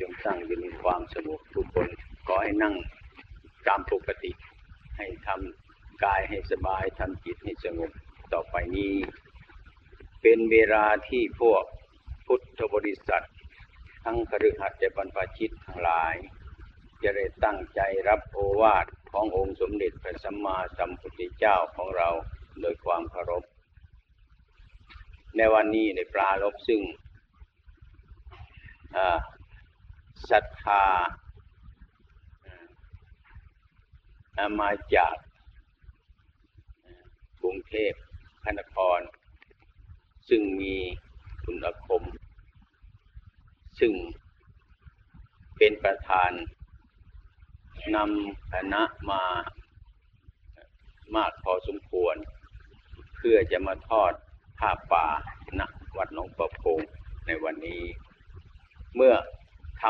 จงตั้งอยู่ในความสงบทุกคนขอให้นั่งตามปกติ ให้ทำกายให้สบายทำจิตให้สงบต่อไปนี้ เป็นเวลาที่พวกพุทธบริษัท ทั้งคฤหัสถ์และบรรพชิตทั้งหลาย จะได้ตั้งใจรับโอวาทขององค์สมเด็จพระสัมมาสัมพุทธเจ้าของเราโดยความเคารพ ในวันนี้ในปลารบซึ่ง ศรัทธามาจากกรุงเทพพระนคร ซึ่งมีคุณอคม ซึ่งเป็นประธานนำคณะมามากพอสมควร เพื่อจะมาทอดผ้าป่าณวัดหนองประพงในวันนี้ เมื่อ ท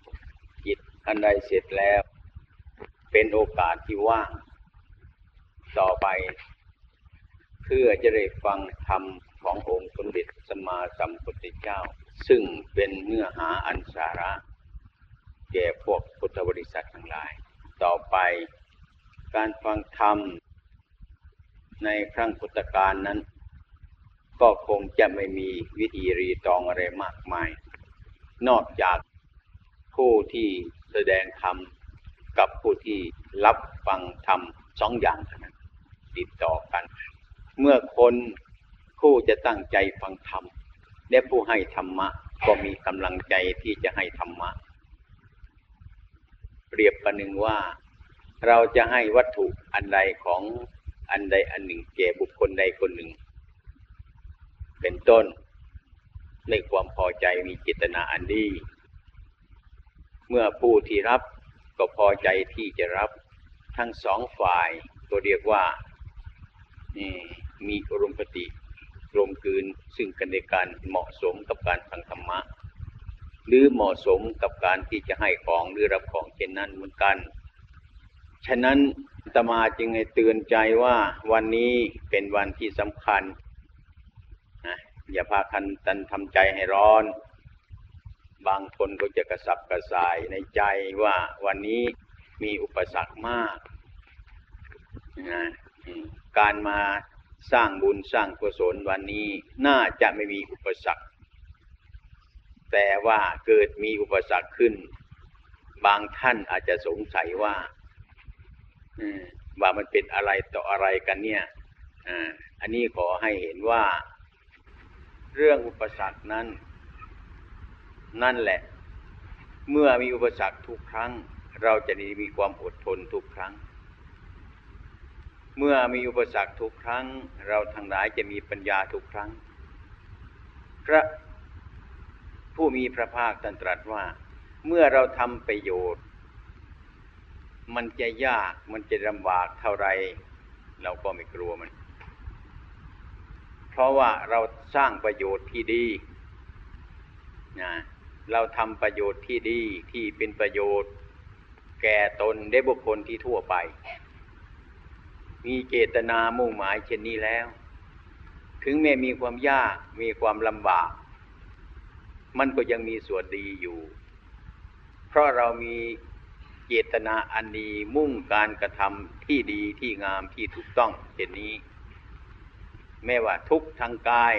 ำจิตอันใดเสร็จแล้ว เป็นโอกาสที่ว่าง ต่อไป เพื่อจะได้ฟังธรรมขององค์สมเด็จสมมาสัมพุทธเจ้า ซึ่งเป็นเนื้อหาอันสาระ แก่พวกพุทธบริษัททั้งหลาย ต่อไป การฟังธรรม ในครั้งพุทธกาลนั้น ก็คงจะไม่มีวิธีรีตองอะไรมากมาย นอกจากผู้ที่แสดงธรรมกับผู้ที่รับฟังธรรมสองอย่างเท่านั้นติดต่อกัน เมื่อคนผู้จะตั้งใจฟังธรรมและผู้ให้ธรรมะ ก็มีกำลังใจที่จะให้ธรรมะ เปรียบประหนึ่งว่า เราจะให้วัตถุอันใดของอันใดอันหนึ่งแก่บุคคลใดคนหนึ่ง เป็นต้น ในความพอใจมีเจตนาอันดีเมื่อผู้ที่รับก็พอใจที่จะรับทั้งสองฝ่ายก็เรียกว่ามีอารมณ์ปฏิรวมกืนซึ่งกันในการเหมาะสมกับการฟังธรรมะ หรือเหมาะสมกับการที่จะให้ของหรือรับของเช่นนั้นเหมือนกัน ฉะนั้นตมาจึงให้เตือนใจว่าวันนี้เป็นวันที่สำคัญ อย่าพาคันตันทำใจให้ร้อน บางคนก็จะกระสับกระส่ายในใจว่าวันนี้มีอุปสรรคมากนะการมาสร้างบุญสร้างกุศลวันนี้น่าจะไม่มีอุปสรรค แต่ว่าเกิดมีอุปสรรคขึ้น บางท่านอาจจะสงสัยว่าว่ามันเป็นอะไรต่ออะไรกันเนี่ย อันนี้ขอให้เห็นว่า เรื่องอุปสรรคนั้น นั่นแหละ เมื่อมีอุปสรรคทุกครั้ง เราจะมีความอดทนทุกครั้ง เมื่อมีอุปสรรคทุกครั้ง เราทั้งหลายจะมีปัญญาทุกครั้ง พระผู้มีพระภาคตรัสว่า เมื่อเราทำประโยชน์ มันจะยากมันจะลำบากเท่าไร เราก็ไม่กลัวมัน เพราะว่าเราสร้างประโยชน์ที่ดีนะเราทำประโยชน์ที่ดีที่เป็นประโยชน์ แก่ตนได้บุคคลที่ทั่วไป มีเจตนามุ่งหมายเช่นนี้แล้ว ถึงแม้มีความยากมีความลำบาก มันก็ยังมีส่วนดีอยู่ เพราะเรามีเจตนาอันดีมุ่งการกระทำที่ดีที่งามที่ถูกต้องเช่นนี้ แม้ว่าทุกทางกาย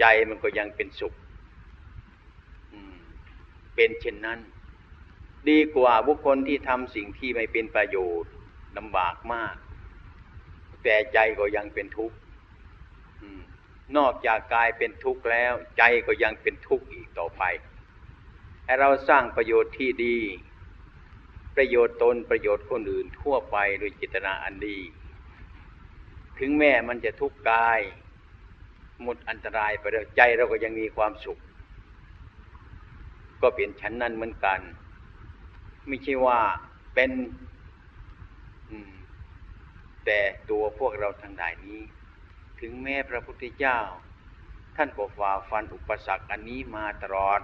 ใจมันก็ยังเป็นสุขเป็นเช่นนั้น ดีกว่าบุคคลที่ทำสิ่งที่ไม่เป็นประโยชน์ลำบากมาก แต่ใจก็ยังเป็นทุกข์นอกจากกายเป็นทุกข์แล้ว ใจก็ยังเป็นทุกข์อีกต่อไปให้เราสร้างประโยชน์ที่ดี ประโยชน์ตนประโยชน์คนอื่นทั่วไปโดยจิตนาอันดี ถึงแม้มันจะทุกข์กาย หมดอันตรายไปแล้วใจเราก็ยังมีความสุข ก็เป็นชั้นนั้นเหมือนกัน ไม่ใช่ว่าเป็นแต่ตัวพวกเราทั้งหลายนี้ ถึงแม้พระพุทธเจ้า ท่านก็ฝ่าฟันอุปสรรคอันนี้มาตลอด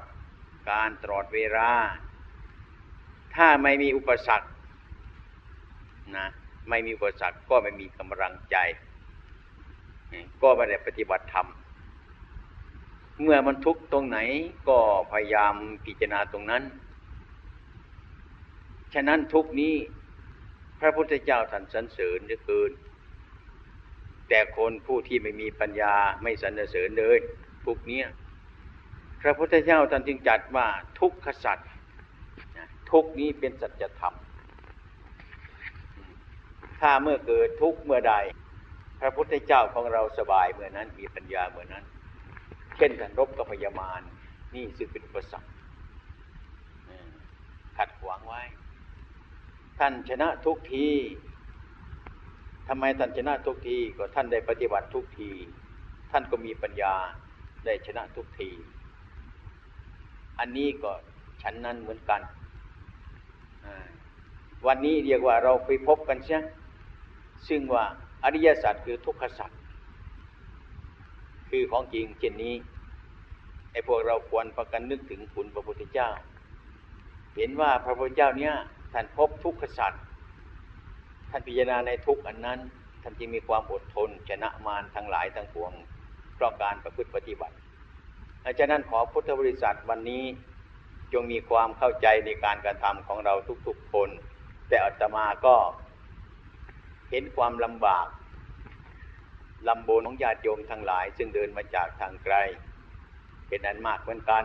การตลอดเวลาถ้าไม่มีอุปสรรคนะไม่มีอุปสรรคก็ไม่มีกำลังใจ ก็ไม่ได้ปฏิบัติธรรม เมื่อมันทุกข์ตรงไหนก็พยายามพิจารณาตรงนั้น ฉะนั้นทุกนี้พระพุทธเจ้าท่านสรรเสริญเหลือเกิน แต่คนผู้ที่ไม่มีปัญญาไม่สรรเสริญเลยทุกเนี้ยพระพุทธเจ้าท่านจึงจัดว่าทุกขสัตว์ทุกนี้เป็นสัจธรรม ถ้าเมื่อเกิดทุกเมื่อใด พระพุทธเจ้าของเราสบายเมื่อนั้นมีปัญญาเมื่อนั้น เช่นกันรบกับพยามารนี่ซึ่งเป็นอุปสรรคขัดขวางไว้ ท่านชนะทุกทีทำไมท่านชนะทุกทีก็ท่านได้ปฏิบัติทุกที ท่านก็มีปัญญาได้ชนะทุกที อันนี้ก็ฉันนั้นเหมือนกัน วันนี้เรียกว่าเราไปพบกันใช่ซึ่งว่า อริยสัจคือทุกขสัจคือของจริงเช่นนี้ไอ้พวกเราควรประกันนึกถึงคุณพระพุทธเจ้า เห็นว่าพระพุทธเจ้าเนี้ยท่านพบทุกขสัจท่านพิจารณาในทุกอันนั้นท่านจึงมีความอดทนชนะมารทั้งหลายทั้งปวงเพราะการประพฤติปฏิบัติดังนั้นขอพุทธบริษัทวันนี้จงมีความเข้าใจในการกระทำของเราทุกๆคน แต่อัตมาก็ เห็นความลำบากลำบนของญาติโยมทั้งหลาย ซึ่งเดินมาจากทางไกล เป็นอันมากเหมือนกัน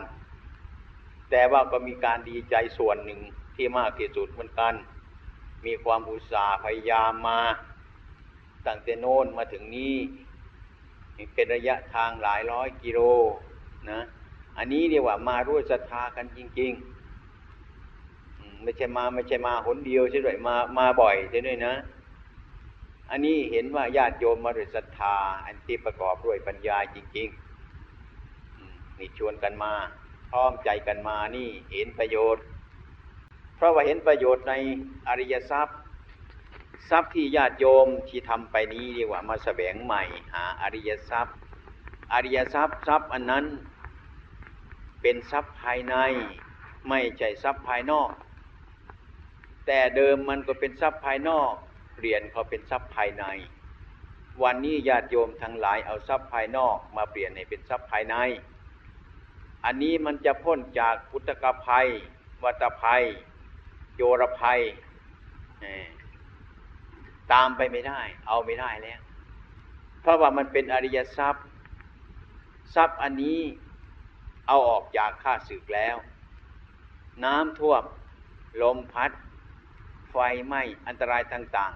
แต่ว่าก็มีการดีใจส่วนหนึ่งที่มากที่สุดเหมือนกัน มีความอุตสาห์พยายามมาตั้งแต่โน้นมาถึงนี้เป็นระยะทางหลายร้อยกิโลนะ อันนี้เรียกว่ามาร่วมศรัทธากันจริงๆไม่ใช่มาไม่ใช่มาหนเดียวใช่ไหมมามาบ่อยใช่ไหมนะ อันนี้เห็นว่าญาติโยมมาด้วยศรัทธา อันที่ประกอบด้วยปัญญาจริงๆนี่ชวนกันมา พร้อมใจกันมานี่เห็นประโยชน์ เพราะว่าเห็นประโยชน์ในอริยทรัพย์ ทรัพย์ที่ญาติโยมที่ทำไปนี้เรีกว่ามาแสวงใหม่หาอริยทรัพย์ อริยทรัพย์ทรัพย์อันนั้น เป็นทรัพย์ภายในไม่ใช่ทรัพย์ภายนอก แต่เดิมมันก็เป็นทรัพย์ภายนอก เปลี่ยนเขาเป็นทรัพย์ภายใน วันนี้ญาติโยมทั้งหลายเอาทรัพย์ภายนอกมาเปลี่ยนให้เป็นทรัพย์ภายใน อันนี้มันจะพ้นจากพุทธกภัย วัตภัย โยรภัย ตามไปไม่ได้ เอาไม่ได้แล้ว เพราะว่ามันเป็นอริยทรัพย์ ทรัพย์อันนี้เอาออกจากข้าศึกแล้ว น้ำท่วม ลมพัด ไฟไหม้อันตรายต่าง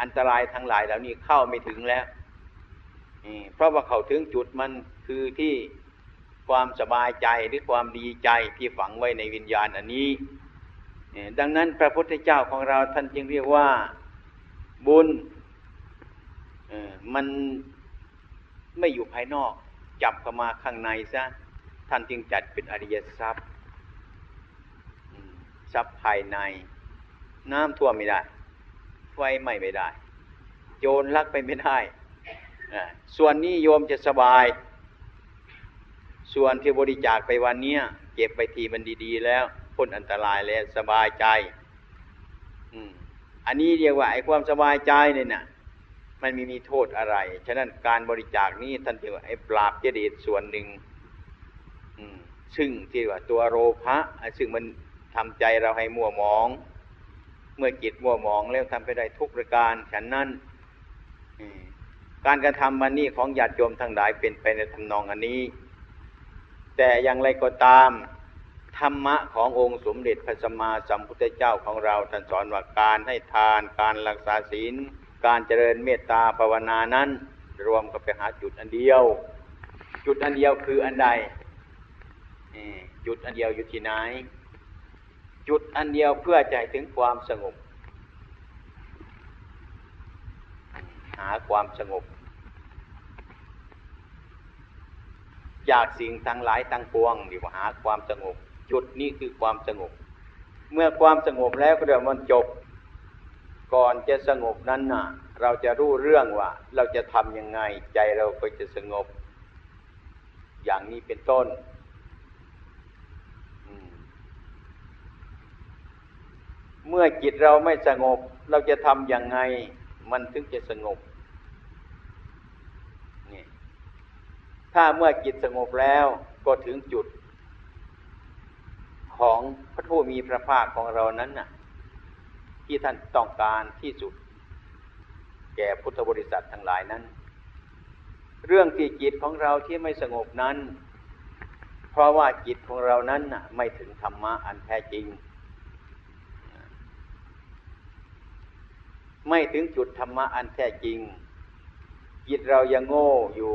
อันตรายทั้งหลายเหล่านี้เข้าไม่ถึงแล้วเพราะว่าเขาถึงจุดมันคือที่ความสบายใจหรือความดีใจที่ฝังไว้ในวิญญาณอันนี้ ดังนั้นพระพุทธเจ้าของเราท่านจึงเรียกว่าบุญมันไม่อยู่ภายนอกจับเข้ามาข้างในซะท่านจึงจัดเป็นอริยทรัพย์ทรัพย์ภายใน น้ำท่วมไม่ได้ ไฟไหม้ไม่ได้ โยนลักไปไม่ได้ส่วนนี้โยมจะสบาย ส่วนที่บริจาคไปวันนี้เก็บไปทีมันดี ๆ แล้วพ้นอันตรายแล้วสบายใจอันนี้เรียกว่าไอ้ความสบายใจเนี่ยนะมันมีมีโทษอะไร ฉะนั้นการบริจาคนี้ท่านเรียกว่าไอ้ปราบเจดีย์ส่วนหนึ่งซึ่งที่ว่าตัวโรภะซึ่งมันทำใจเราให้มัวมอง เมื่อจิตมัวหมองแล้วทำไปได้ทุกประการฉันนั้นการกระทำมันนี้ของญาติโยมทั้งหลายเป็นไปในทำนองอันนี้ แต่อย่างไรก็ตาม ธรรมะขององค์สมเด็จพระสัมมาสัมพุทธเจ้าของเราท่านสอนว่าการให้ทานการรักษาศีล การเจริญเมตตาภาวนานั้น รวมก็ไปหาจุดอันเดียว จุดอันเดียวคืออันใดจุดอันเดียวอยู่ที่ไหน จุดอันเดียวเพื่อใจถึงความสงบ หาความสงบ จากสิ่งทั้งหลายทั้งปวงดีว่าหาความสงบ จุดนี้คือความสงบ เมื่อความสงบแล้วก็เดี๋ยวมันจบ ก่อนจะสงบนั้นน่ะ เราจะรู้เรื่องว่า เราจะทำยังไงใจเราก็จะสงบ อย่างนี้เป็นต้น เมื่อจิตเราไม่สงบ เราจะทำอย่างไง มันถึงจะสงบนี่ถ้าเมื่อจิตสงบแล้วก็ถึงจุด ของพระผู้มีพระภาคของเรานั้นน่ะ ที่ท่านต้องการที่สุด แก่พุทธบริษัททั้งหลายนั้น เรื่องที่จิตของเราที่ไม่สงบนั้น เพราะว่าจิตของเรานั้นน่ะ ไม่ถึงธรรมะอันแท้จริง ไม่ถึงจุดธรรมะอันแท้จริง จิตเรายังโง่อยู่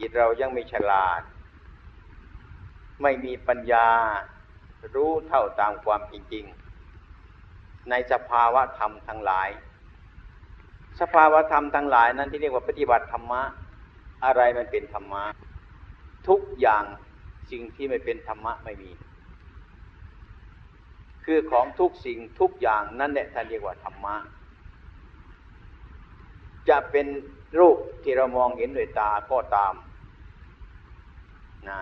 จิตเรายังไม่ฉลาด ไม่มีปัญญารู้เท่าตามความจริงๆในสภาวะธรรมทั้งหลาย สภาวะธรรมทั้งหลายนั้นที่เรียกว่าปฏิบัติธรรมะ อะไรมันเป็นธรรมะ ทุกอย่างสิ่งที่ไม่เป็นธรรมะไม่มี คือของทุกสิ่งทุกอย่างนั่นแหละท่านเรียกว่าธรรมะ จะเป็นรูปที่เรามองเห็นด้วยตาก็ตามนะ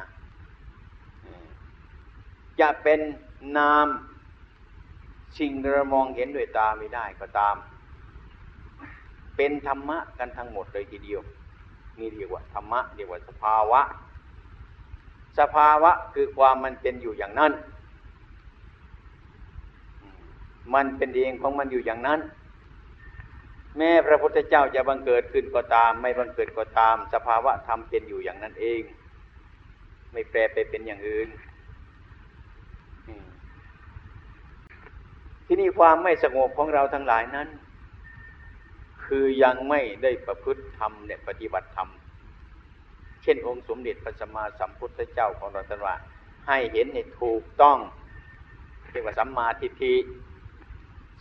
จะเป็นนามสิ่งเรามองเห็นด้วยตาไม่ได้ก็ตาม เป็นธรรมะกันทั้งหมดเลยทีเดียวนี่เรียกว่าธรรมะเรียกว่าสภาวะ สภาวะคือความมันเป็นอยู่อย่างนั้น มันเป็นเองของมันอยู่อย่างนั้น แม้พระพุทธเจ้าจะบังเกิดขึ้นก็ตาม ไม่บังเกิดก็ตาม สภาวะธรรมเป็นอยู่อย่างนั้นเอง ไม่แปรไปเป็นอย่างอื่นที่นี่ความไม่สงบของเราทั้งหลายนั้น คือยังไม่ได้ประพฤติธรรมเนี่ยปฏิบัติธรรม เช่นองค์สมเด็จพระสัมมาสัมพุทธเจ้าของเราตรัสว่าให้เห็นในถูกต้องเรียกว่าสัมมาทิฏฐิ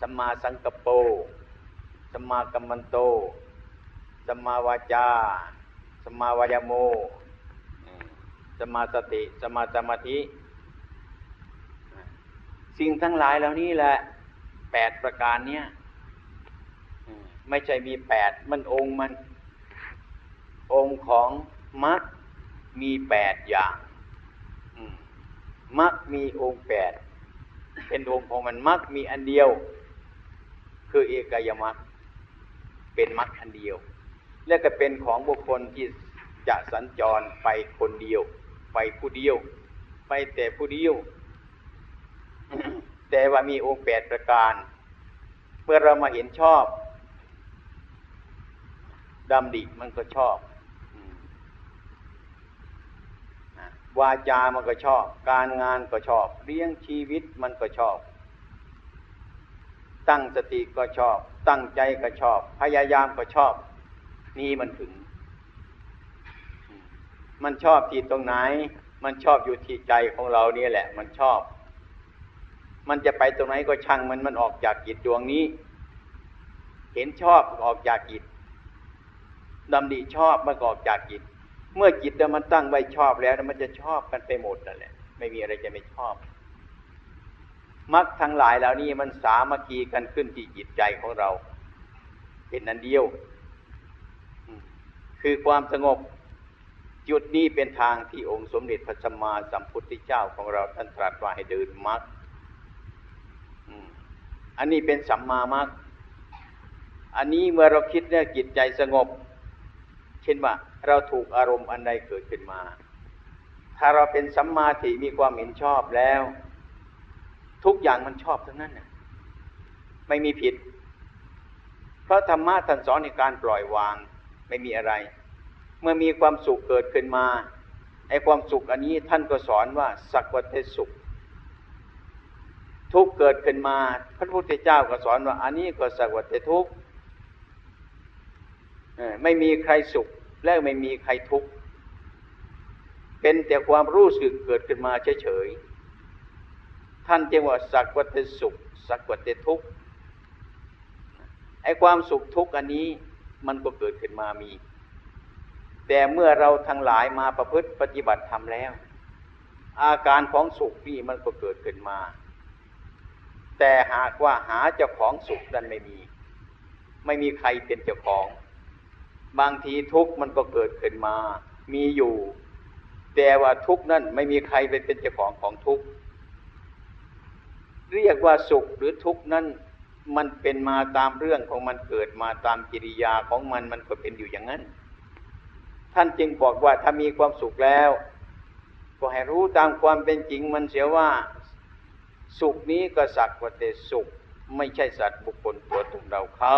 สัมมาสังกปร สมากัมมันโต สมาวาจา สมาวายโม สมาสติ สมาสมาธิ สิ่งทั้งหลายเหล่านี้แหละแปดประการเนี้ยไม่ใช่มีแปดมันองค์มัน องค์ของมรรคมีแปดอย่างมรรคมีองค์แปดเป็นองค์ของมันมรรคมีอันเดียว คือเอกายมรรค เป็นมรรคอันเดียว และก็เป็นของบุคคลที่จะสัญจรไปคนเดียว ไปผู้เดียว ไปแต่ผู้เดียว แต่ว่ามีองค์แปดประการ เมื่อเรามาเห็นชอบดำดิมันก็ชอบวาจามันก็ชอบ การงานก็ชอบ เลี้ยงชีวิตมันก็ชอบ ตั้งสติก็ชอบ ตั้งใจก็ชอบ พยายามก็ชอบ นี่มันถึง มันชอบที่ตรงไหน มันชอบอยู่ที่ใจของเราเนี่ยแหละ มันชอบ มันจะไปตรงไหนก็ช่างมันมันออกจากจิตดวงนี้ เห็นชอบออกจากจิตดำดีชอบมันออกจากจิต เมื่อจิตมันตั้งไว้ชอบแล้วมันจะชอบกันไปหมดนั่นแหละ ไม่มีอะไรจะไม่ชอบ มรรคทั้งหลายเหล่านี้มันสามัคคีกันขึ้นที่จิตใจของเรา เป็นนันเดียว คือความสงบ จุดนี้เป็นทางที่องค์สมเด็จพระสัมมาสัมพุทธเจ้าของเราท่านตรัสว่าให้เดินมรรคอันนี้เป็นสัมมามรรคอันนี้เมื่อเราคิดเนี่ยจิตใจสงบ เช่นว่า เราถูกอารมณ์อันใดเกิดขึ้นมา ถ้าเราเป็นสัมมาทิมีความเห็นชอบแล้ว ทุกอย่างมันชอบทั้งนั้นน่ะไม่มีผิดเพราะธรรมะท่านสอนในการปล่อยวางไม่มีอะไร เมื่อมีความสุขเกิดขึ้นมาไอ้ความสุขอันนี้ท่านก็สอนว่าสักวัตสุข ทุกเกิดขึ้นมา พระพุทธเจ้าก็สอนว่า อันนี้ก็สักวัตทุกไม่มีใครสุขและไม่มีใครทุกข์เป็นแต่ความรู้สึกเกิดขึ้นมาเฉยๆ ท่านจึงว่าสักวัตสุข สักวัตทุกข์ไอ้ความสุขทุกข์อันนี้มันก็เกิดขึ้นมามี แต่เมื่อเราทั้งหลายมาประพฤติปฏิบัติธรรมแล้ว อาการของสุขนี่มันก็เกิดขึ้นมา แต่หากว่าหาเจ้าของสุขนั้นไม่มี ไม่มีใครเป็นเจ้าของ บางทีทุกข์มันก็เกิดขึ้นมา มีอยู่ แต่ว่าทุกข์นั้นไม่มีใครไปเป็นเจ้าของของทุกข์ เรียกว่าสุขหรือทุกข์นั้นมันเป็นมาตามเรื่องของมันเกิดมาตามกิริยาของมันมันก็เป็นอยู่อย่างนั้น ท่านจึงบอกว่าถ้ามีความสุขแล้ว ก็ให้รู้ตามความเป็นจริงมันเสียว่า สุขนี้ก็สักว่าแต่สุข ไม่ใช่สัตว์บุคคลตัวตนเราเขา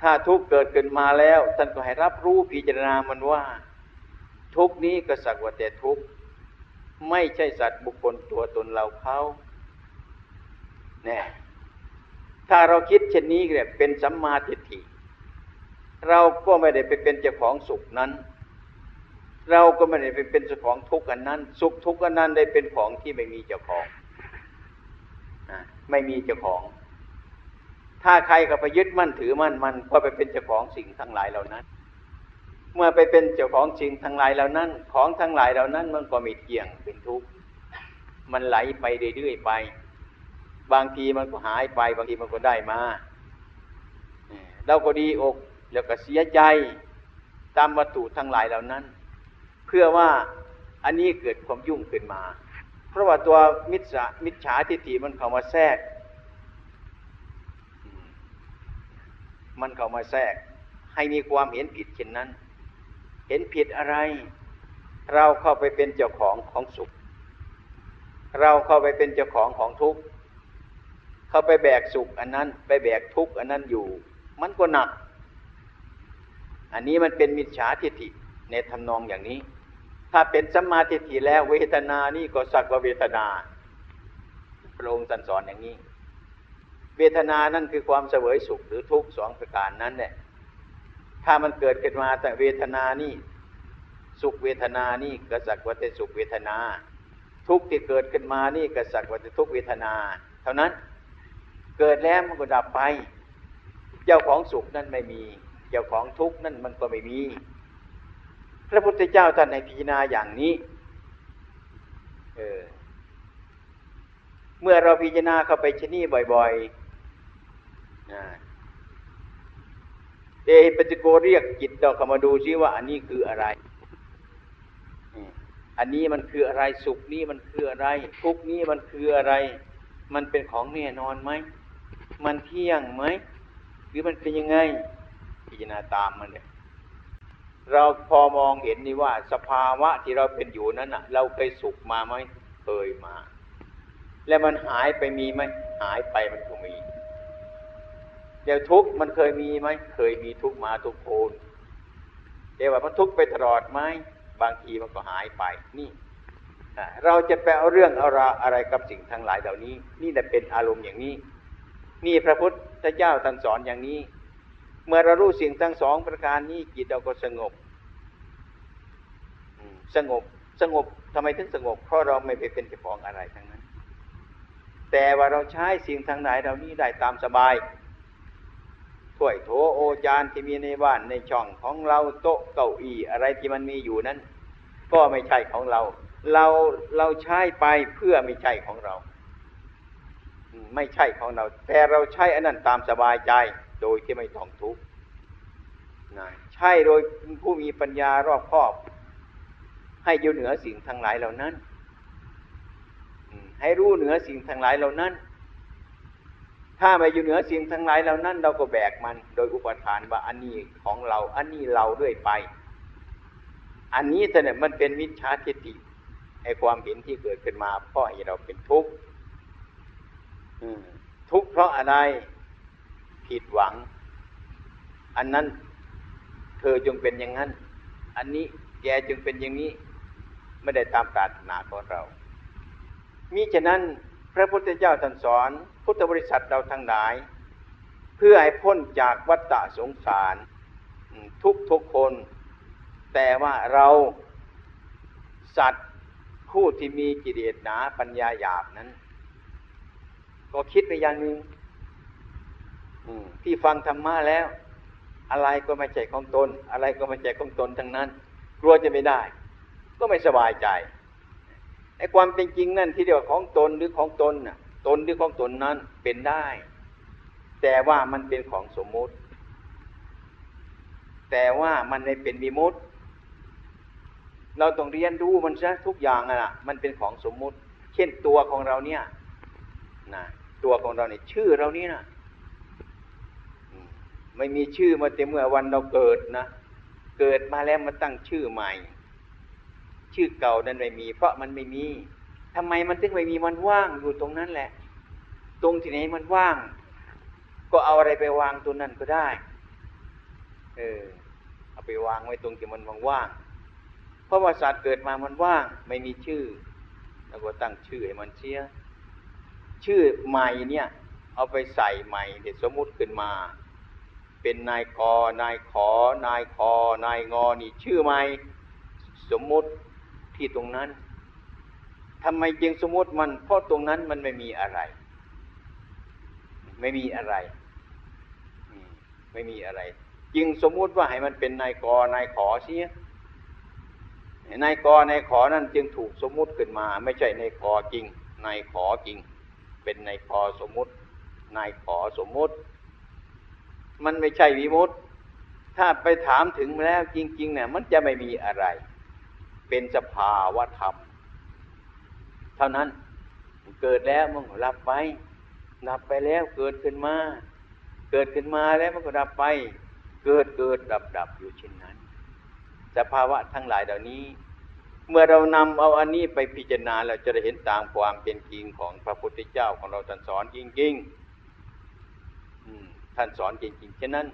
ถ้าทุกข์เกิดขึ้นมาแล้ว ท่านก็ให้รับรู้พิจารณามันว่า ทุกข์นี้ก็สักว่าแต่ทุกข์ ไม่ใช่สัตว์บุคคลตัวตนเราเขาเนี่ยถ้าเราคิดเช่นนี้เนี่ยเป็นสัมมาทิฏฐิ เราก็ไม่ได้ไปเป็นเจ้าของสุขนั้น เราก็ไม่ได้ไปเป็นเจ้าของทุกข์อันนั้น สุขทุกข์อันนั้นได้เป็นของที่ไม่มีเจ้าของไม่มีเจ้าของ ถ้าใครก็ไปยึดมั่นถือมั่นมันก็ไปเป็นเจ้าของสิ่งทั้งหลายเหล่านั้น เมื่อไปเป็นเจ้าของสิ่งทั้งหลายเหล่านั้น ของทั้งหลายเหล่านั้นมันก็มีเที่ยงเป็นทุกข์มันไหลไปเรื่อยๆไป บางทีมันก็หายไป บางทีมันก็ได้มาเราก็ดีอกแล้วก็เสียใจตามวัตถุทั้งหลายเหล่านั้น เพื่อว่าอันนี้เกิดความยุ่งขึ้นมา เพราะว่าตัวมิจฉามิจฉาทิฏฐิมันเข้ามาแทรก มันเข้ามาแทรก ให้มีความเห็นผิดเช่นนั้น เห็นผิดอะไร เราเข้าไปเป็นเจ้าของของสุข เราเข้าไปเป็นเจ้าของของทุกข์เข้าไปแบกสุขอันนั้น ไปแบกทุกข์อันนั้นอยู่ มันก็หนัก อันนี้มันเป็นมิจฉาทิฏฐิในทำนองอย่างนี้ ถ้าเป็นสัมมาทิฏฐิแล้วเวทนานี่ก็สักว่าเวทนาพระองค์สอนอย่างนี้ เวทนานั่นคือความเสวยสุขหรือทุกข์สองประการนั้นเนี่ย ถ้ามันเกิดขึ้นมาแต่เวทนานี่สุขเวทนานี่ก็สักว่าแต่สุขเวทนา ทุกข์ที่เกิดขึ้นมานี่ก็สักว่าแต่ทุกขเวทนา เท่านั้นเกิดแล้วมันก็ดับไป เจ้าของสุขนั่นไม่มี เจ้าของทุกข์นั่นมันก็ไม่มี พระพุทธเจ้าท่านในพิจารณาอย่างนี้เออเมื่อเราพิจารณาเข้าไปชนี่บ่อยๆ เอปจิโกเรียกจิตเราเข้ามาดูซิว่า อันนี้คืออะไร อันนี้มันคืออะไรสุขนี้มันคืออะไร ทุกนี้มันคืออะไร มันเป็นของแน่นอนไหม มันเที่ยงไหม หรือมันเป็นยังไง พิจารณาตามมันเนี่ยเราพอมองเห็นนี่ว่า สภาวะที่เราเป็นอยู่นั้นอะ เราเคยสุขมาไหมเคยมา แล้วมันหายไปมีไหมหายไปมันก็มี เดี๋ยวทุกมันเคยมีไหมเคยมีทุกมาทุกโคนเดี๋ยวว่ามันทุกไปตลอดไหมบางทีมันก็หายไปนี่เราจะไปเอาเรื่องเอาราอะไรกับสิ่งทั้งหลายเหล่านี้ นี่แหละเป็นอารมณ์อย่างนี้ นี่พระพุทธเจ้าท่านสอนอย่างนี้ เมื่อเรารู้สิ่งทั้งสองประการนี้จิตเราก็สงบสงบสงบทำไมถึงสงบเพราะเราไม่ไปเป็นเจ้าของอะไรทั้งนั้น แต่ว่าเราใช้สิ่งทั้งหลายเหล่านี้ได้ตามสบาย ถ้วยโถโอจานที่มีในบ้านในช่องของเราโต๊ะเก้าอี้อะไรที่มันมีอยู่นั้น ก็ไม่ใช่ของเรา เราเราใช้ไปเพื่อไม่ใช่ของเรา ไม่ใช่ของเรา แต่เราใช้อันนั้นตามสบายใจโดยที่ไม่ต้องทุกข์นะใช่โดยผู้มีปัญญารอบคอบ ให้อยู่เหนือสิ่งทั้งหลายเหล่านั้น ให้รู้เหนือสิ่งทั้งหลายเหล่านั้น ถ้าไม่อยู่เหนือสิ่งทั้งหลายเหล่านั้น เราก็แบกมันโดยอุปทานว่าอันนี้ของเรา อันนี้เราด้วยไป อันนี้เนี่ยมันเป็นมิจฉาทิฏฐิไอความเห็นที่เกิดขึ้นมาเพราะให้เราเป็นทุกข์ทุกข์เพราะอะไรผิดหวัง อันนั้นเธอจงเป็นอย่างนั้น อันนี้แกจึงเป็นอย่างนี้ไม่ได้ตามปรารถนาของเรามิฉะนั้นพระพุทธเจ้าท่านสอน พุทธบริษัทเราทั้งหลาย เพื่อให้พ้นจากวัฏฏะสงสาร ทุกทุกคน แต่ว่าเราสัตว์ผู้ที่มีกิเลสหนาปัญญาหยาบนั้น ก็คิดไปอย่างหนึ่งที่ฟังธรรมะแล้ว อะไรก็ไม่ใช่ของตน อะไรก็ไม่ใช่ของตนทั้งนั้น กลัวจะไม่ได้ ก็ไม่สบายใจไอ้ความเป็นจริงนั่นที่เรียกว่าของตนหรือของตนน่ะ ตนหรือของตนนั้นเป็นได้ แต่ว่ามันเป็นของสมมุติ แต่ว่ามันไม่เป็นมีมุติ เราต้องเรียนรู้มันซะทุกอย่างอะมันเป็นของสมมุติ เช่นตัวของเราเนี่ยนะตัวของเราเนี่ยชื่อเรานี่นะไม่มีชื่อมาแต่เมื่อวันเราเกิดนะเกิดมาแล้วมาตั้งชื่อใหม่ ชื่อเก่านั้นไม่มี เพราะมันไม่มี ทำไมมันถึงไม่มีมันว่างอยู่ตรงนั้นแหละ ตรงที่ไหนมันว่าง ก็เอาอะไรไปวางตัวนั้นก็ได้ เออ เอาไปวางไว้ตรงที่มันว่างๆเพราะว่าศาสตว์เกิดมามันว่าง ไม่มีชื่อ แล้วก็ตั้งชื่อให้มันเสียชื่อใหม่เนี่ย เอาไปใส่ใหม่เดี๋ยวสมมติขึ้นมา เป็นนายกนายขอนายคอนายงอนี่ชื่อใหม่ สมมติที่ตรงนั้น ทำไมจึงสมมติมัน เพราะตรงนั้นมันไม่มีอะไร ไม่มีอะไร ไม่มีอะไร จึงสมมุติว่าให้มันเป็นนายกนายขอเสียนายกนายขอนั่นจึงถูกสมมุติขึ้นมา ไม่ใช่นายกจริงนายขอจริง เป็นนายกสมมุติ นายขอสมมุติ มันไม่ใช่วิมุตถ้าไปถามถึงแล้วจริงๆเนี่ยมันจะไม่มีอะไร เป็นสภาวะธรรม ท่านั้น เกิดแล้วมันก็รับไปดับไปแล้วเกิดขึ้นมา เกิดขึ้นมาแล้วมันก็ดับไป เกิดเกิดดับดับอยู่เช่นนั้น สภาวะทั้งหลายเหล่านี้ เมื่อเรานำเอาอันนี้ไปพิจารณาเราจะได้เห็นตามความเป็นจริงของพระพุทธเจ้าของเราท่านสอนจริงๆท่านสอนจริงๆฉะนั้น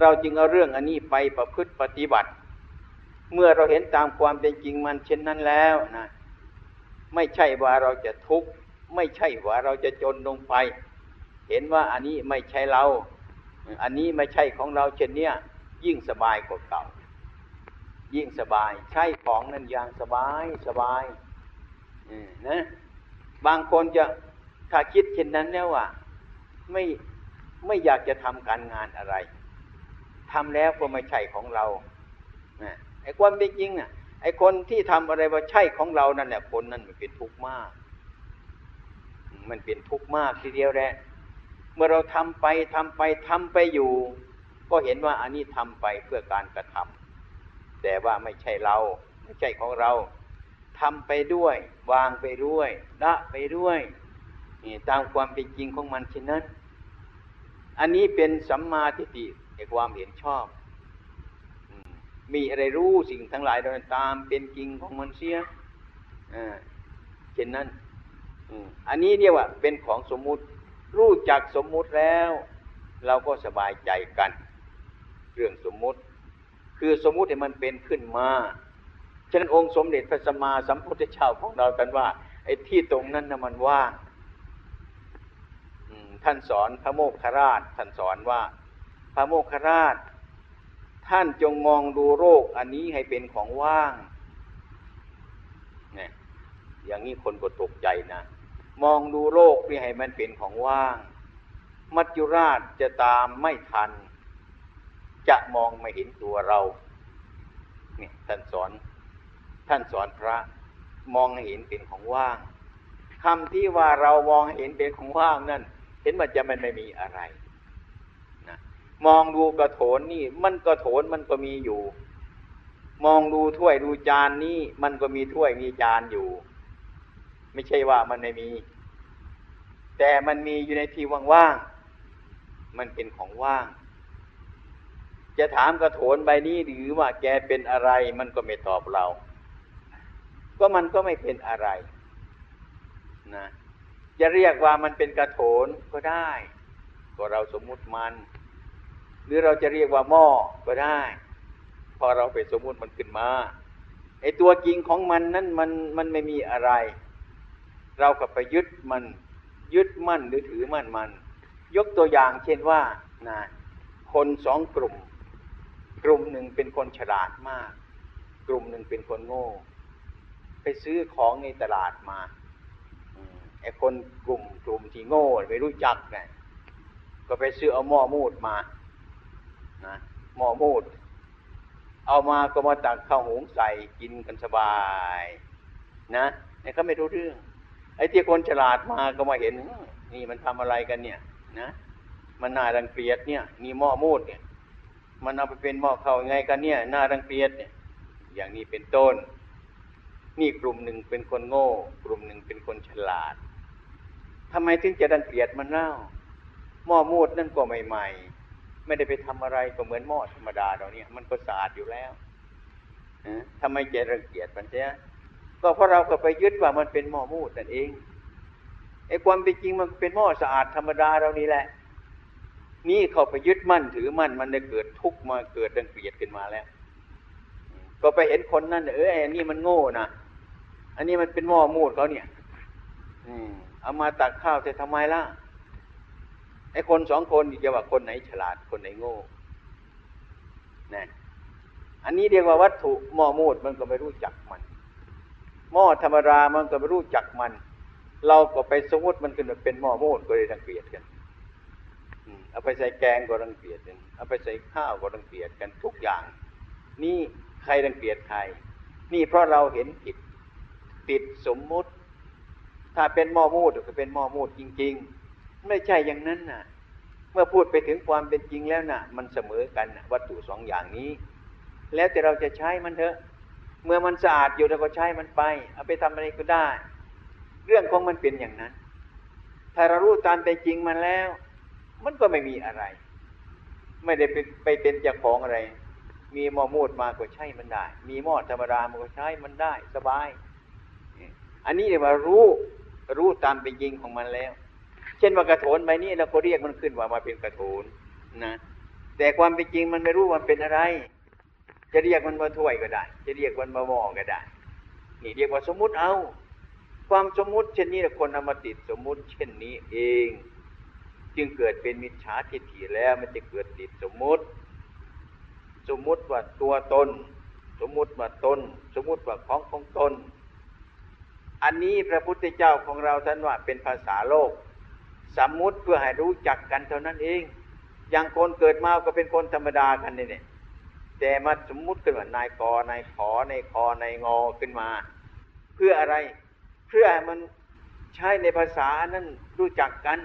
เราจึงเอาเรื่องอันนี้ไปประพฤติปฏิบัติ เมื่อเราเห็นตามความเป็นจริงมันเช่นนั้นแล้วนะ ไม่ใช่ว่าเราจะทุกข์ไม่ใช่ว่าเราจะจนลงไป เห็นว่าอันนี้ไม่ใช่เรา อันนี้ไม่ใช่ของเราเช่นเนี้ยยิ่งสบายกว่าเก่า ยิ่งสบาย ใช่ของนั้นอย่างสบายสบายนะบางคนจะถ้าคิดเช่นนั้นแล้วว่าไม่ไม่อยากจะทำการงานอะไรทำแล้วก็ไม่ใช่ของเราไอ้ความเป็นจริงน่ะ ไอ้คนที่ทำอะไรว่าใช่ของเรานั่นแหละคนนั้นมันเป็นทุกข์มาก มันเป็นทุกข์มากทีเดียวแหละเมื่อเราทำไปทำไปทำไปอยู่ ก็เห็นว่าอันนี้ทำไปเพื่อการกระทำแต่ว่าไม่ใช่เรา ไม่ใช่ของเราทำไปด้วย วางไปด้วยละไปด้วยนี่ตามความเป็นจริงของมันเช่นนั้น อันนี้เป็นสัมมาทิฏฐิในความเห็นชอบ มีอะไรรู้สิ่งทั้งหลายโดยตามเป็นจริงของมันเสียเช่นนั้นอันนี้เรียกว่าเป็นของสมมุติ รู้จักสมมุติแล้ว เราก็สบายใจกัน เรื่องสมมุติ คือสมมุติให้มันเป็นขึ้นมาฉะนั้นองค์สมเด็จพระสัมมาสัมพุทธเจ้าของเรากันว่าไอ้ที่ตรงนั้นนะมันว่างท่านสอนพระโมคคราชท่านสอนว่า พระโมคคราช ท่านจงมองดูโรคอันนี้ให้เป็นของว่างเนี่ยอย่างนี้คนก็ตกใจนะ มองดูโรคนี่ให้มันเป็นของว่าง มัจจุราชจะตามไม่ทัน จะมองไม่เห็นตัวเราเนี่ยท่านสอน ท่านสอนพระ มองให้เห็นเป็นของว่างคำที่ว่าเรามองเห็นเป็นของว่างนั่น เห็นมันจะมันไม่มีอะไร มองดูกระโถนนี่ มันกระโถนมันก็มีอยู่ มองดูถ้วยดูจานนี่มันก็มีถ้วยมีจานอยู่ ไม่ใช่ว่ามันไม่มี แต่มันมีอยู่ในที่ว่างๆมันเป็นของว่าง จะถามกระโถนใบนี้หรือว่าแกเป็นอะไร มันก็ไม่ตอบเรา ก็มันก็ไม่เป็นอะไร นะจะเรียกว่ามันเป็นกระโถนก็ได้ ก็เราสมมุติมัน รือเราจะเรียกว่าหม้อก็ได้ พอเราไปสมมุติมันขึ้นมาไอ้ตัวจริงของมันนั้นมันมันไม่มีอะไร เราก็ไปยึดมันยึดมั่นหรือถือมั่นมัน ยกตัวอย่างเช่นว่านะคนสองกลุ่ม กลุ่มหนึ่งเป็นคนฉลาดมาก กลุ่มหนึ่งเป็นคนโง่ ไปซื้อของในตลาดมาไอ้คนกลุ่มกลุ่มที่โง่ไม่รู้จักเนะี่ยก็ไปซื้อเอาหม้อมูดมา นะหม้อมูด เอามาก็มาตักข้าวหุงใส่กินกันสบาย นะเนี่ยเขาไม่รู้เรื่อง ไอ้ที่คนฉลาดมาก็มาเห็น นี่มันทำอะไรกันเนี่ย นะ มันน่ารังเกียจเนี่ยนี่หม้อมูดเนี่ย มันเอาไปเป็นหม้อข้าวไงกันเนี่ย น่ารังเกียจเนี่ย อย่างนี้เป็นต้น นี่กลุ่มหนึ่งเป็นคนโง่ กลุ่มหนึ่งเป็นคนฉลาดทำไมถึงจะรังเกียจมันเล่าหม้อมูดนั่นก็ใหม่ ๆ ไม่ได้ไปทำอะไรก็เหมือนหม้อธรรมดาเราเนี่ยมันก็สะอาดอยู่แล้วทำไมจะรังเกียจมันเสียก็เพราะเราก็ไปยึดว่ามันเป็นหม้อมูดนั่นเองไอ้ความเป็นจริงมันเป็นหม้อสะอาดธรรมดาเรานี่แหละ นี่เขาไปยึดมั่นถือมั่นมันได้เกิดทุกข์มาเกิดรังเกียจขึ้นมาแล้ว ก็ไปเห็นคนนั่นเออไอ้นี่มันโง่นะอันนี้มันเป็นหม้อมูดเขาเนี่ย อืมเอามาตักข้าวจะทำไมล่ะ ไอ้คนสองคนจะว่าคนไหนฉลาดคนไหนโง่นะอันนี้เรียกว่าวัตถุหม้อมูดมันก็ไม่รู้จักมัน หม้อธรรมดามันก็ไม่รู้จักมัน เราก็ไปสมมติมันขึ้นมาเป็นหม้อมูดก็เลยรังเกียจกันเอาไปใส่แกงก็รังเกียจกันเอาไปใส่ข้าวก็รังเกียจกันทุกอย่าง นี่ใครรังเกียจใคร นี่เพราะเราเห็นผิดติดสมมุติ ถ้าเป็นหม้อมูดก็เป็นหม้อมูดจริง ๆ ไม่ใช่อย่างนั้นน่ะ เมื่อพูดไปถึงความเป็นจริงแล้วน่ะ มันเสมอกันวัตถุสองอย่างนี้ แล้วแต่เราจะใช้มันเถอะ เมื่อมันสะอาดอยู่เราก็ใช้มันไป เอาไปทำอะไรก็ได้ เรื่องของมันเป็นอย่างนั้น ถ้าเรารู้ตามเป็นจริงมันแล้ว มันก็ไม่มีอะไร ไม่ได้ไปไปเป็นเจ้าของอะไร มีหม้อมูดมาก็ใช้มันได้ มีหม้อธรรมดามันก็ใช้มันได้ สบาย อันนี้เรียกว่ารู้รู้ตามเป็นจริงของมันแล้ว ช่นว่ากระโถนใบนี้เราก็เรียกมันขึ้นว่ามาเป็นกระโถนนะแต่ความเป็นจริงมันไม่รู้มันเป็นอะไร จะเรียกมันมาถ้วยก็ได้ จะเรียกมันมาหม้อก็ได้ นี่เรียกว่าสมมุติเอา ความสมมุติเช่นนี้คนเอามาติดสมมุติ เช่นนี้เอง จึงเกิดเป็นมิจฉาทิฏฐิแล้วมันจะเกิดติดสมมุติ สมมุติว่าตัวตน สมมุติว่าตน สมมุติว่าของของตน อันนี้พระพุทธเจ้าของเราท่านว่าเป็นภาษาโลก สมมุติเพื่อให้รู้จักกันเท่านั้นเอง อย่างคนเกิดมาก็เป็นคนธรรมดากันนี่เนี่ยแต่มาสมมุติขึ้นว่านายกนายขอนายคอนายงอขึ้นมา เพื่ออะไร เพื่อให้มันใช้ในภาษานั้นรู้จักกัน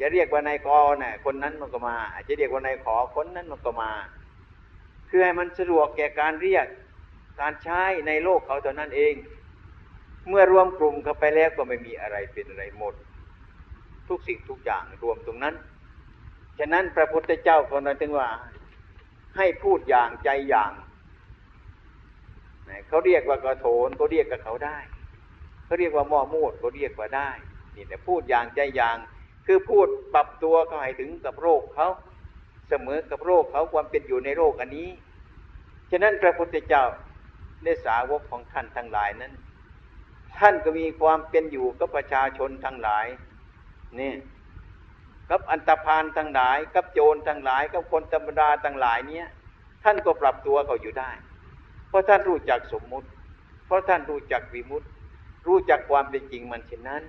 จะเรียกว่านายกน่ะคนนั้นมันก็มาจจะเรียกว่านายขอคนนั้นมันก็มาเพื่อให้มันสะดวกแก่การเรียกการใช้ในโลกเขาเท่านั้นเอง เมื่อรวมกลุ่มเข้าไปแล้วก็ไม่มีอะไรเป็นอะไรหมด ทุกสิ่งทุกอย่างรวมตรงนั้น ฉะนั้นพระพุทธเจ้าก็นั้นถึงว่า ให้พูดอย่างใจอย่างเขาเรียกว่ากระโถนก็เรียกกับเขาได้เขาเรียกว่าหม้อมูดก็เรียกว่าได้นี่แต่พูดอย่างใจอย่างคือพูดปรับตัวเขาให้ถึงกับโรคเขาเสมอกับโรคเขาความเป็นอยู่ในโรคอันนี้ ฉะนั้นพระพุทธเจ้าได้สาวกของท่านทั้งหลายนั้น ท่านก็มีความเป็นอยู่กับประชาชนทั้งหลาย นี่กับอันตรพานทั้งหลาย กับโจรทั้งหลาย กับคนธรรมดาทั้งหลายเนี้ยท่านก็ปรับตัวเขาอยู่ได้ เพราะท่านรู้จักสมมุติ เพราะท่านรู้จักวิมุตติ รู้จักความเป็นจริงมันเช่นนั้น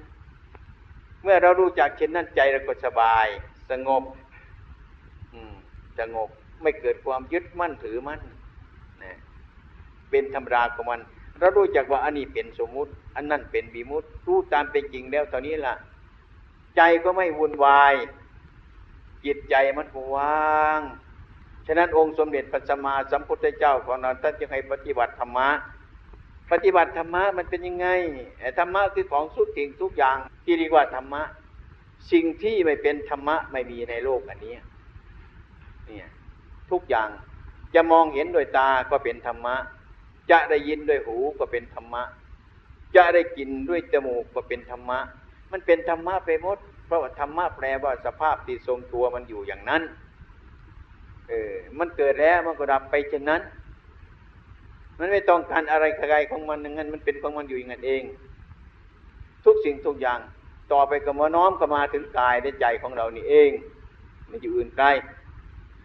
เมื่อเรารู้จักเช่นนั้นใจเราก็สบาย สงบสงบไม่เกิดความยึดมั่นถือมั่นนะเป็นธรรมดาของมัน เรารู้จักว่าอันนี้เป็นสมมุติ อันนั้นเป็นบีมุติรู้ตามเป็นจริงแล้วตอนนี้ล่ะ ใจก็ไม่วุ่นวาย จิตใจมันว่าง ฉะนั้นองค์สมเด็จพระสัมมาสัมพุทธเจ้าของเราท่านจึงให้ปฏิบัติธรรมะ ปฏิบัติธรรมะมันเป็นยังไงธรรมะคือของสุดสิ่งทุกอย่างที่เรียกว่าธรรมะ สิ่งที่ไม่เป็นธรรมะไม่มีในโลกอันนี้เนี่ยทุกอย่างจะมองเห็นโดยตาก็เป็นธรรมะ จะได้ยินด้วยหูก็เป็นธรรมะ จะได้กินด้วยจมูกก็เป็นธรรมะ มันเป็นธรรมะไปหมดเพราะว่าธรรมะแปลว่าสภาพที่ทรงตัวมันอยู่อย่างนั้น เออ มันเกิดแล้วมันก็ดับไปเช่นนั้น มันไม่ต้องการอะไรใครของมันอย่างนั้น มันเป็นของมันอยู่อย่างนั้นเอง ทุกสิ่งทุกอย่าง ต่อไปก็มาน้อมก็มาถึงกายและใจของเรานี่เองไม่อยู่อื่นไกล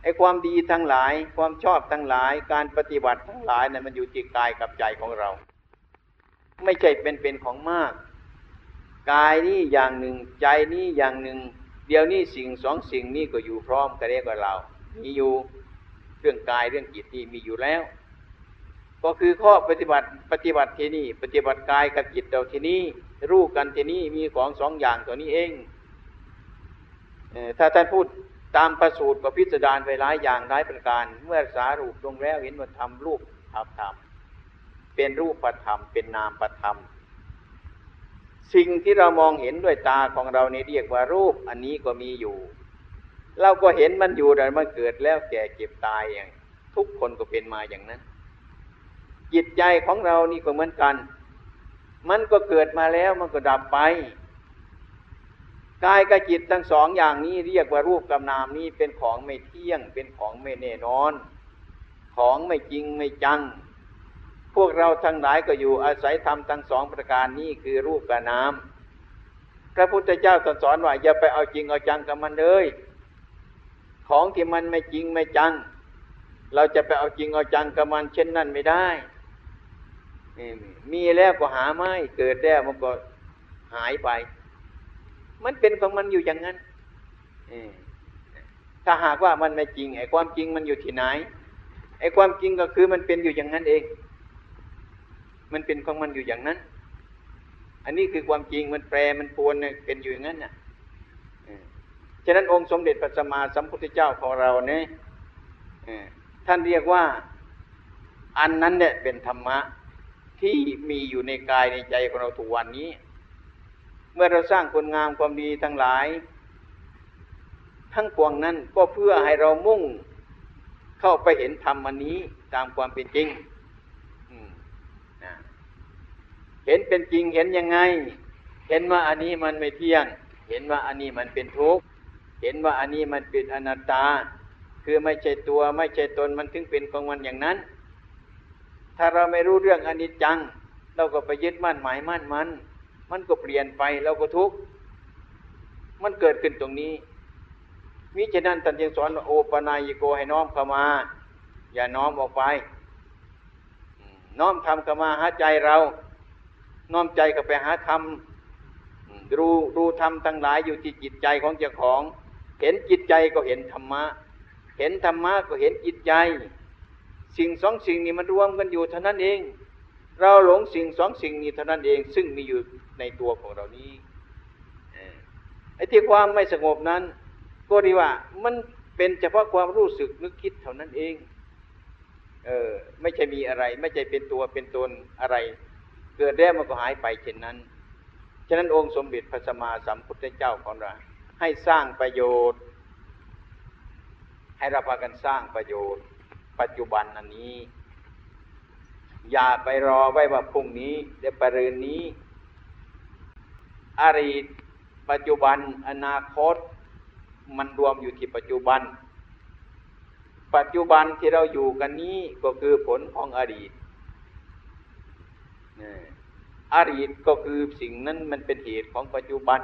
ไอ้ความดีทั้งหลาย ความชอบทั้งหลาย การปฏิบัติทั้งหลายนะั้นมันอยู่ที่กายกับใจของเรา ไม่ใช่เป็นเป็นของมาก กายนี่อย่างหนึ่งใจนี่อย่างหนึ่ง เดี๋ยวนี้สิ่งสองสิ่งนี้ก็อยู่พร้อมกันเรียกว่าเรา มีอยู่เรื่องกายเรื่องจิตนี่มีอยู่แล้ว ก็คือข้อปฏิบัติปฏิบัติที่นี่ ปฏิบัติกายกับจิตเราที่นี่รู้กันที่นี่มีของสองอย่างตัวนี้เองถ้าท่านพูดตามประสูตรก็พิสดารไปหลายอย่างหลายประการ เมื่อสารูปลงแล้วเห็นว่าทำรูปทำธรรมเป็นรูปประธรรมเป็นนามประธรรม สิ่งที่เรามองเห็นด้วยตาของเรานี่เรียกว่ารูปอันนี้ก็มีอยู่ เราก็เห็นมันอยู่แต่มันเกิดแล้วแก่เก็บตายอย่าง ทุกคนก็เป็นมาอย่างนั้น จิตใจของเรานี่ก็เหมือนกัน มันก็เกิดมาแล้วมันก็ดับไปกายกับจิตทั้งสองอย่างนี้เรียกว่ารูปกับนามนี้เป็นของไม่เที่ยง เป็นของไม่แน่นอน ของไม่จริงไม่จัง พวกเราทั้งหลายก็อยู่อาศัยธรรมทั้งสองประการนี้คือรูปกับนามพระพุทธเจ้าตรัสสอนว่าอย่าไปเอาจริงเอาจังกับมันเลยของที่มันไม่จริงไม่จัง เราจะไปเอาจริงเอาจังกับมันเช่นนั้นไม่ได้ มีแล้วก็หาไม่เกิดแล้วมันก็หายไป มันเป็นของมันอยู่อย่างนั้นถ้าหากว่ามันไม่จริงไอ้ความจริงมันอยู่ที่ไหนไอ้ความจริงก็คือมันเป็นอยู่อย่างนั้นเอง มันเป็นของมันอยู่อย่างนั้น อันนี้คือความจริงมันแปรมันปวนเป็นอยู่อย่างนั้นน่ะฉะนั้นองค์สมเด็จพระสัมมาสัมพุทธเจ้าของเราเนี่ยท่านเรียกว่าอันนั้นเนี่ยเป็นธรรมะที่มีอยู่ในกายในใจของเราทุกวันนี้ เมื่อเราสร้างคุณงามความดีทั้งหลาย ทั้งปวงนั้นก็เพื่อให้เรามุ่งเข้าไปเห็นธรรมอันนี้ตามความเป็นจริงเห็นเป็นจริงเห็นยังไง เห็นว่าอันนี้มันไม่เที่ยง เห็นว่าอันนี้มันเป็นทุกข์เห็นว่าอันนี้มันเป็นอนัตตา คือไม่ใช่ตัวไม่ใช่ตนมันถึงเป็นของมันอย่างนั้น ถ้าเราไม่รู้เรื่องอนิจจัง เราก็ไปยึดมั่นหมายมั่นมัน มันก็เปลี่ยนไปเราก็ทุกข์มันเกิดขึ้นตรงนี้มิฉะนั้นท่านยังสอนโอปนายโกให้น้อมเข้ามา อย่าน้อมออกไป น้อมทำเข้ามาหาใจเรา น้อมใจเข้าไปหาธรรมดูดูธรรมทั้งหลายอยู่ที่จิตใจของเจ้าของ เห็นจิตใจก็เห็นธรรมะ เห็นธรรมะก็เห็นจิตใจ สิ่งสองสิ่งนี้มันรวมกันอยู่เท่านั้นเอง เราหลงสิ่งสองสิ่งนี้เท่านั้นเอง ซึ่งมีอยู่ในตัวของเรานี้ไอ้ที่ความไม่สงบนั้น ก็ดีว่ามันเป็นเฉพาะความรู้สึกนึกคิดเท่านั้นเอง เออไม่ใช่มีอะไร ไม่ใช่เป็นตัวเป็นตนอะไร เกิดแล้วมันก็หายไปเช่นนั้น ฉะนั้นองค์สมเด็จพระสัมมาสัมพุทธเจ้าของเราให้สร้างประโยชน์ ให้เราพากันสร้างประโยชน์ ปัจจุบันอันนี้ อย่าไปรอไว้ว่าพรุ่งนี้เดี๋ยวปรืนนี้อรีตปัจจุบันอนาคตมันรวมอยู่ที่ปัจจุบัน ปัจจุบันที่เราอยู่กันนี้ก็คือผลของอดีต อดีตก็คือสิ่งนั้นมันเป็นเหตุของปัจจุบัน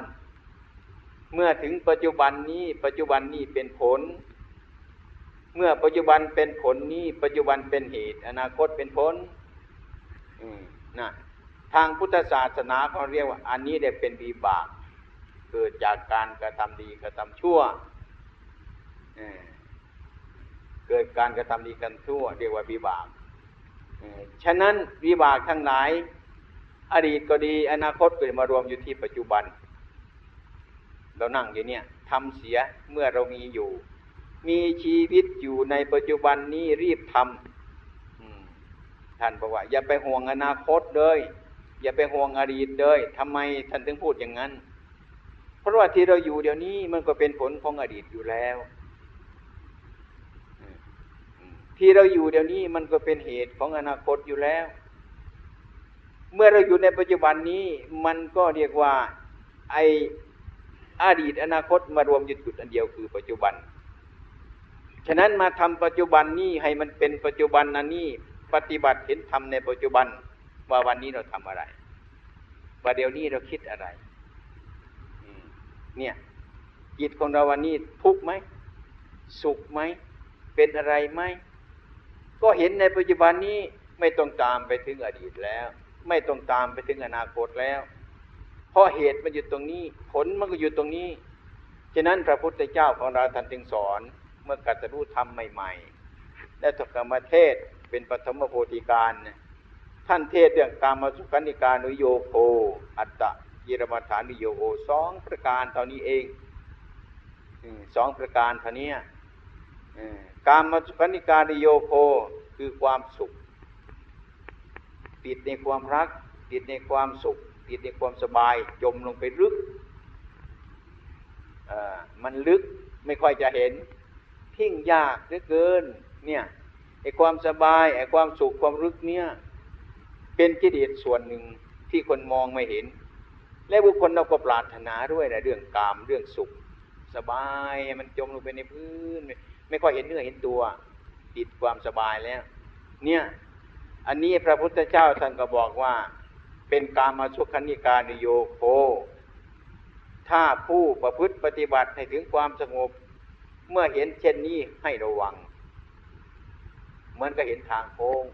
เมื่อถึงปัจจุบันนี้ปัจจุบันนี้เป็นผล เมื่อปัจจุบันเป็นผลนี้ปัจจุบันเป็นเหตุ อนาคตเป็นผลนะทางพุทธศาสนาเขาเรียกว่า อันนี้ได้เป็นวิบาก เกิดจากการกระทำดีกระทำชั่วเกิดการกระทำดีกันชั่ว เรียกว่าวิบากฉะนั้นวิบากทั้งหลาย อดีตก็ดีอนาคตก็มารวมอยู่ที่ปัจจุบัน เรานั่งอยู่เนี่ยทำเสียเมื่อเรามีอยู่ มีชีวิตอยู่ในปัจจุบันนี้รีบทำท่านบอกว่า อย่าไปห่วงอนาคตเลย อย่าไปห่วงอดีตเลยทำไมท่านถึงพูดอย่างนั้น เพราะว่าที่เราอยู่เดี๋ยวนี้มันก็เป็นผลของอดีตอยู่แล้วที่เราอยู่เดี๋ยวนี้มันก็เป็นเหตุของอนาคตอยู่แล้ว เมื่อเราอยู่ในปัจจุบันนี้มันก็เรียกว่าไออดีตอนาคตมารวมอยู่จุดอันเดียวคือปัจจุบัน ฉะนั้นมาทำปัจจุบันนี้ให้มันเป็นปัจจุบันนันนี้ปฏิบัติเห็นทำในปัจจุบันว่าวันนี้เราทำอะไรว่าเดี๋ยวนี้เราคิดอะไรเนี่ยจิตของเราวันนี้ทุกข์ไหมสุขไหมเป็นอะไรไหมก็เห็นในปัจจุบันนี้ไม่ต้องตามไปถึงอดีตแล้ว ไม่ต้องตามไปถึงอนาคตแล้ว เพราะเหตุมันอยู่ตรงนี้ ผลมันก็อยู่ตรงนี้ ฉะนั้นพระพุทธเจ้าของเราท่านจึงสอน เมื่อกัตรู้ธรรมใหม่ๆ และถกรรมเทศเป็นปฐมโพธิการท่านเทศเรื่องกามสุขันิกานุโยโคอัตตะยิรมาฐานุโยโคสองประการเท่านี้เองสองประการเท่านี้กามสุขนิกานุโยโคคือความสุข ติดในความรัก ติดในความสุข ติดในความสบายจมลงไปลึกมันลึกไม่ค่อยจะเห็นทิ้งยากเหลือเกินเนี่ยไอ้ความสบายไอ้ความสุขความรึกเนี่ยเป็นกิเลสส่วนหนึ่งที่คนมองไม่เห็น และบุคคลเราก็ปรารถนาด้วยนะเรื่องกามเรื่องสุข สบายมันจมลงไปในพื้น ไม่ไม่ค่อยเห็นเนื้อเห็นตัว ติดความสบายแล้ว เนี่ย อันนี้พระพุทธเจ้าท่านก็บอกว่า เป็นกามาสุขนิการโยโค ถ้าผู้ประพฤติปฏิบัติให้ถึงความสงบ เมื่อเห็นเช่นนี้ให้ระวัง เหมือนก็เห็นทางโค้ง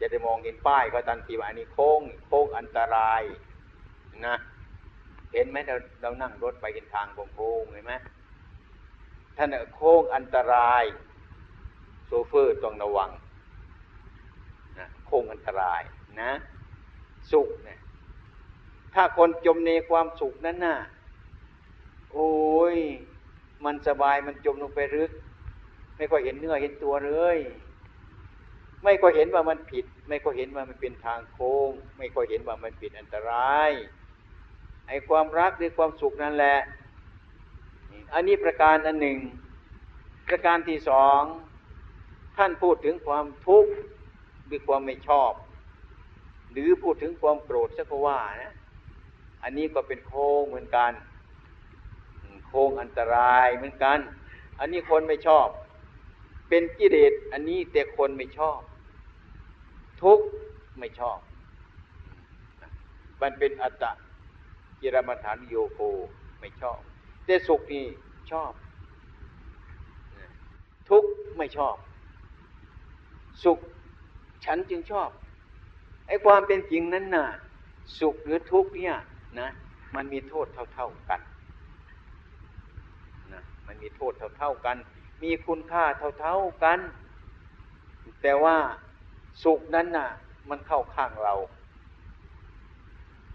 จะได้มองเห็นป้ายก็ตันทีว่าอันนี้โค้ง โค้งอันตรายนะเห็นไหมเราเรานั่งรถไปเห็นทางโค้งเห็นไหมท่านโค้งอันตราย โซเฟอร์ต้องระวัง ค้งอันตรายนะ สุขเนี่ยถ้าคนจมในความสุขนั้นน่ะ โอ้ย มันสบายมันจมลงไปลึก ไม่ค่อยเห็นเนื้อเห็นตัวเลย ไม่ค่อยเห็นว่ามันผิด ไม่ค่อยเห็นว่ามันเป็นทางโค้ง ไม่ค่อยเห็นว่ามันเป็นอันตราย ไอ้ความรักหรือความสุขนั่นแหละ อันนี้ประการอันหนึ่ง ประการที่สอง ท่านพูดถึงความทุกข์ หรือความไม่ชอบ หรือพูดถึงความโกรธสักว่านะอันนี้ก็เป็นโค้งเหมือนกัน โค้งอันตรายเหมือนกัน อันนี้คนไม่ชอบ เป็นกิเลสอันนี้แต่คนไม่ชอบ ทุกไม่ชอบ มันเป็นอัตตะกิรมฐานโยโคไม่ชอบ แต่สุขนี่ชอบ ทุกไม่ชอบ สุข ฉันจึงชอบไอ้ความเป็นจริงนั้นน่ะ สุขหรือทุกข์เนี่ยนะมันมีโทษเท่า ๆกันนะมันมีโทษเท่า ๆกัน มีคุณค่าเท่า ๆกัน แต่ว่าสุขนั้นน่ะ มันเข้าข้างเรา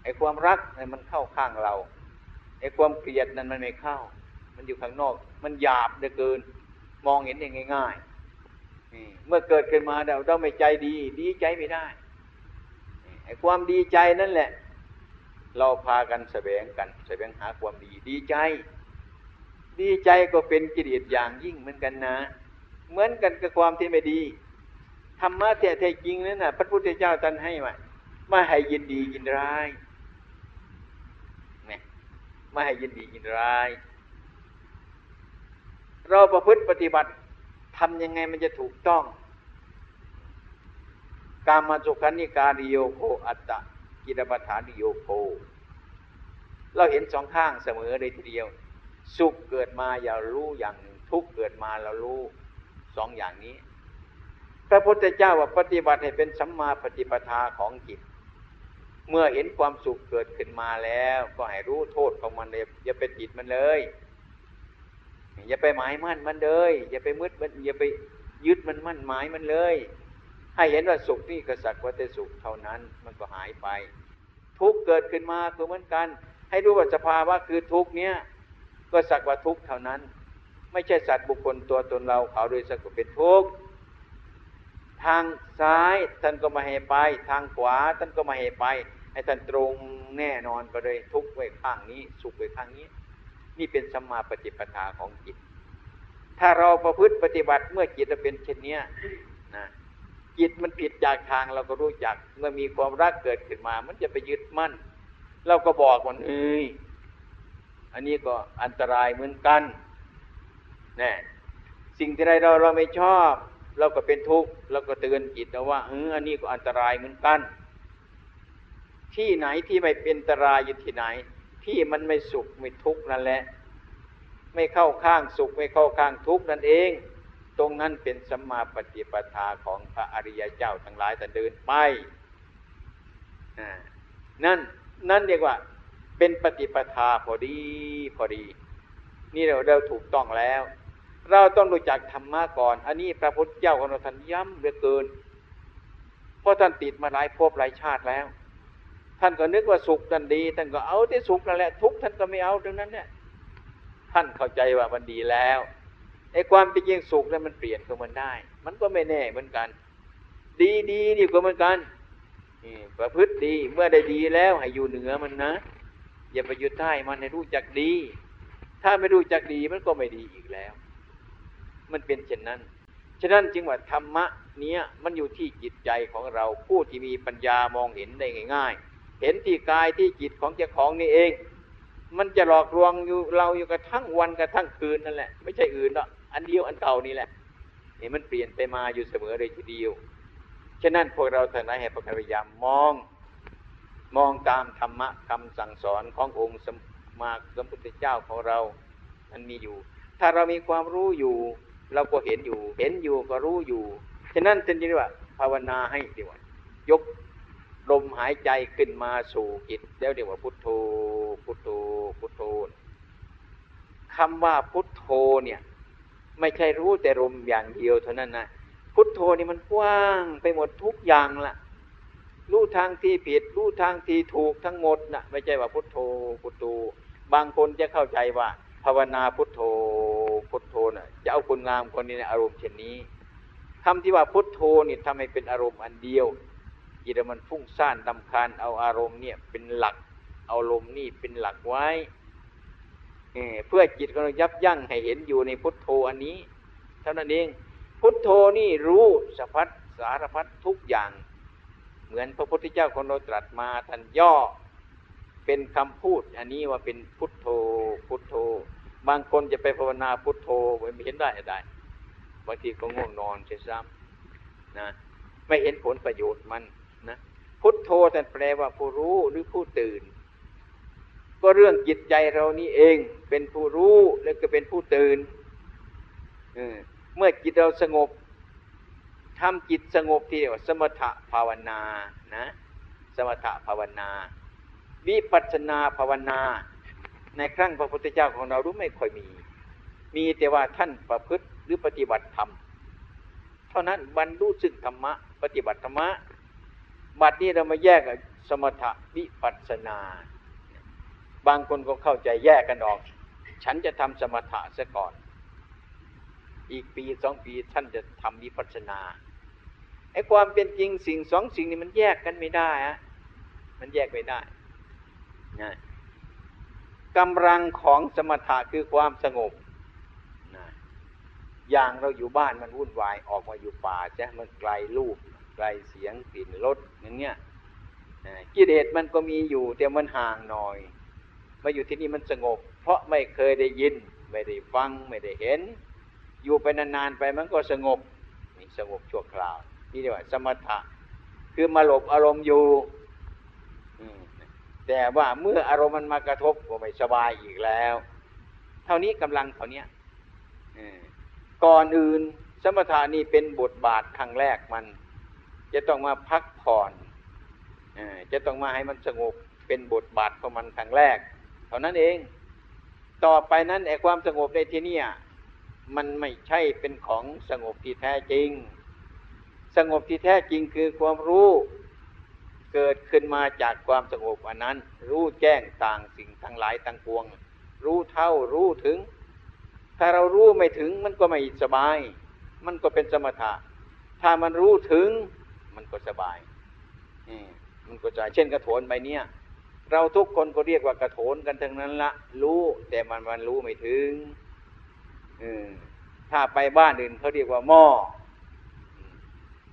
ไอ้ความรักนั้นมันเข้าข้างเราไอ้ความเกลียดนั้นมันไม่เข้า มันอยู่ข้างนอก มันหยาบเหลือเกิน มองเห็นได้ง่ายๆ เมื่อเกิดขึ้นมาเราต้องไม่ใจดี ดีใจไม่ได้ไอ้ความดีใจนั่นแหละ เราพากันแสวงกันแสวงหาความดี ดีใจ ดีใจก็เป็นกิเลสอย่างยิ่งเหมือนกันนะ เหมือนกันกับความที่ไม่ดีธรรมะแท้จริงนั่นน่ะพระพุทธเจ้าท่านให้มาไม่ให้ยินดียินร้ายไม่ให้ยินดียินร้าย เราประพฤติปฏิบัติ ทำยังไงมันจะถูกต้อง การมาสุขันิการิโยโคอัตตะกิรปฐานิโยโค เราเห็นสองข้างเสมอเลยทีเดียว สุขเกิดมาอย่ารู้อย่างหนึ่งทุกเกิดมาเรารู้สองอย่างนี้ พระพุทธเจ้าว่าปฏิบัติให้เป็นสัมมาปฏิปทาของจิต เมื่อเห็นความสุขเกิดขึ้นมาแล้ว ก็ให้รู้โทษของมันเลยอย่าไปติดมันเลย อย่าไปหมายมั่นมันเลย อย่าไปมืดมันอย่าไปยึดมันมั่นหมายมันเลย ให้เห็นว่าสุขนี่ก็สักว่าแต่สุขเท่านั้นมันก็หายไป ทุกเกิดขึ้นมาก็เหมือนกัน ให้รู้ว่าสภาวะคือทุกเนี้ยก็สักว่าทุกเท่านั้น ไม่ใช่สัตว์บุคคลตัวตนเราเขาโดยสักว่าเป็นทุกข์ทางซ้ายท่านก็มาให้ไป ทางขวาท่านก็มาให้ไป ให้ท่านตรงแน่นอนไปเลยทุกไว้ข้างนี้ สุขไว้ข้างนี้ นี่เป็นสัมมาปฏิปทาของจิต ถ้าเราประพฤติปฏิบัติเมื่อจิตเราเป็นเช่นนี้นะจิตมันผิดจากทางเราก็รู้จัก เมื่อมีความรักเกิดขึ้นมา มันจะไปยึดมั่น เราก็บอกมันเอ้ยอันนี้ก็อันตรายเหมือนกันนะสิ่งที่ใดเราเราไม่ชอบ เราก็เป็นทุกข์เราก็เตือนจิตเราว่าเอออันนี้ก็อันตรายเหมือนกัน ที่ไหนที่ไม่เป็นอันตรายอยู่ที่ไหน ที่มันไม่สุขไม่ทุกข์นั่นแหละ ไม่เข้าข้างสุขไม่เข้าข้างทุกข์นั่นเอง ตรงนั้นเป็นสัมมาปฏิปทาของพระอริยเจ้าทั้งหลายแต่เดินไปนั่นนั่นเรียกว่า เป็นปฏิปทาพอดีพอดี นี่เราเราถูกต้องแล้ว เราต้องรู้จักธรรมะก่อน อันนี้พระพุทธเจ้าของเราท่านย้ำเหลือเกิน เพราะท่านติดมาหลายภพหลายชาติแล้ว ท่านก็นึกว่าสุขท่านดี ท่านก็เอาที่สุขนั่นแหละทุกท่านก็ไม่เอาตรงนั้นเนี่ยท่านเข้าใจว่ามันดีแล้วไอ้ความเป็นจริงสุขนั้นมันเปลี่ยนก็มันได้ มันก็ไม่แน่เหมือนกัน ดีดีดีก็เหมือนกันนี่ประพฤติดีเมื่อได้ดีแล้วให้อยู่เหนือมันนะ อย่าไปอยึดใต้มันให้รู้จักดี ถ้าไม่รู้จักดีมันก็ไม่ดีอีกแล้ว มันเป็นเช่นนั้นฉะนั้นจึงว่าธรรมะเนี้ยมันอยู่ที่จิตใจของเราผู้ที่มีปัญญามองเห็นได้ง่าย ๆ เห็นที่กายที่จิตของเจ้าของนี่เอง มันจะหลอกลวงอยู่เราอยู่กระทั่งวันกระทั่งคืนนั่นแหละ ไม่ใช่อื่นหรอกอันเดียวอันเก่านี่แหละนี่มันเปลี่ยนไปมาอยู่เสมอเลยทีเดียวฉะนั้นพวกเราทั้งหลายให้พยายามมอง มองตามธรรมะคำสั่งสอนขององค์สมมาสมพุทธเจ้าของเรา มันมีอยู่ ถ้าเรามีความรู้อยู่ เราก็เห็นอยู่ เห็นอยู่ก็รู้อยู่ ฉะนั้นจึงเรียกว่า ภาวนาให้ดีว่ายก ลมหายใจขึ้นมาสู่จิตแล้วเรียกว่าพุทโธพุทโธพุทโธคำว่าพุทโธเนี่ย ไม่ใช่รู้แต่ลมอย่างเดียวเท่านั้นนะพุทโธนี่มันกว้างไปหมดทุกอย่างละรู้ทางที่ผิดรู้ทางที่ถูกทั้งหมดนะไม่ใช่ว่าพุทโธพุทโธบางคนจะเข้าใจว่า ภาวนาพุทโธพุทโธนะ่ะจะเอาคนงามคนนี้ในอารมณ์เช่นนี้คำที่ว่าพุทโธนี่ทำให้เป็นอารมณ์อันเดียว จิตมันฟุ้งซ่านดำคาญเอาอารมณ์เนี่ยเป็นหลัก เอาลมนี่เป็นหลักไว้เพื่อจิตของเรายับยั้งให้เห็นอยู่ในพุทโธอันนี้ เท่านั้นเอง พุทโธนี่รู้สะพัดสารพัดทุกอย่าง เหมือนพระพุทธเจ้าของเราตรัสมาท่านย่อ เป็นคำพูด อันนี้ว่าเป็นพุทโธพุทโธ บางคนจะไปภาวนาพุทโธไม่เห็นได้ได้บางทีก็ง่วงนอนเสียซ้ำนะไม่เห็นผลประโยชน์มัน พุทโธแต่แปลว่าผู้รู้หรือผู้ตื่น ก็เรื่องจิตใจเรานี่เองเป็นผู้รู้แล้วก็เป็นผู้ตื่นเมื่อจิตเราสงบทำจิตสงบที่เรียกว่าสมถะภาวนานะ สมถะภาวนา วิปัสนาภาวนา ในครั้งพระพุทธเจ้าของเรารู้ไม่ค่อยมี มีแต่ว่าท่านประพฤติหรือปฏิบัติธรรม เท่านั้นบรรลุซึ่งธรรมะ ปฏิบัติธรรมะ บัดนี้เรามาแยกสมถะวิปัสนา บางคนก็เข้าใจแยกกันออก ฉันจะทำสมถะซะก่อน อีกปีสองปีท่านจะทำวิปัสนาไอ้ความเป็นจริงสิ่งสองสิ่งนี้มันแยกกันไม่ได้อะมันแยกไม่ได้นะกำลังของสมถะคือความสงบนะอย่างเราอยู่บ้านมันวุ่นวายออกมาอยู่ป่าใช่มันไกลลูก ไกลเสียงกลิ่นรสอย่างเงี้ยกิเลสมันก็มีอยู่แต่มันห่างหน่อย มาอยู่ที่นี่มันสงบ เพราะไม่เคยได้ยิน ไม่ได้ฟังไม่ได้เห็น อยู่ไปนานๆไปมันก็สงบนี่สงบชั่วคราว นี่เรียกว่าสมถะ คือมาหลบอารมณ์อยู่แต่ว่าเมื่ออารมณ์มันมากระทบก็ไม่สบายอีกแล้ว เท่านี้กำลังเท่านี้ก่อนอื่นสมถานี่เป็นบทบาทครั้งแรกมัน จะต้องมาพักผ่อนจะต้องมาให้มันสงบเป็นบทบาทของมันครั้งแรก เท่านั้นเอง ต่อไปนั้นไอ้ความสงบในที่นี้มันไม่ใช่เป็นของสงบที่แท้จริง สงบที่แท้จริงคือความรู้เกิดขึ้นมาจากความสงบอันนั้น รู้แจ้งต่างสิ่งทั้งหลายทั้งปวง รู้เท่ารู้ถึง ถ้าเรารู้ไม่ถึงมันก็ไม่สบาย มันก็เป็นสมถะ ถ้ามันรู้ถึง มันก็สบายมันก็จะเช่นกระโถนใบเนี้ยเราทุกคนก็เรียกว่ากระโถนกันทั้งนั้นละรู้ แต่มันมันรู้ไม่ถึงถ้าไปบ้านอื่นเขาเรียกว่าหม้อ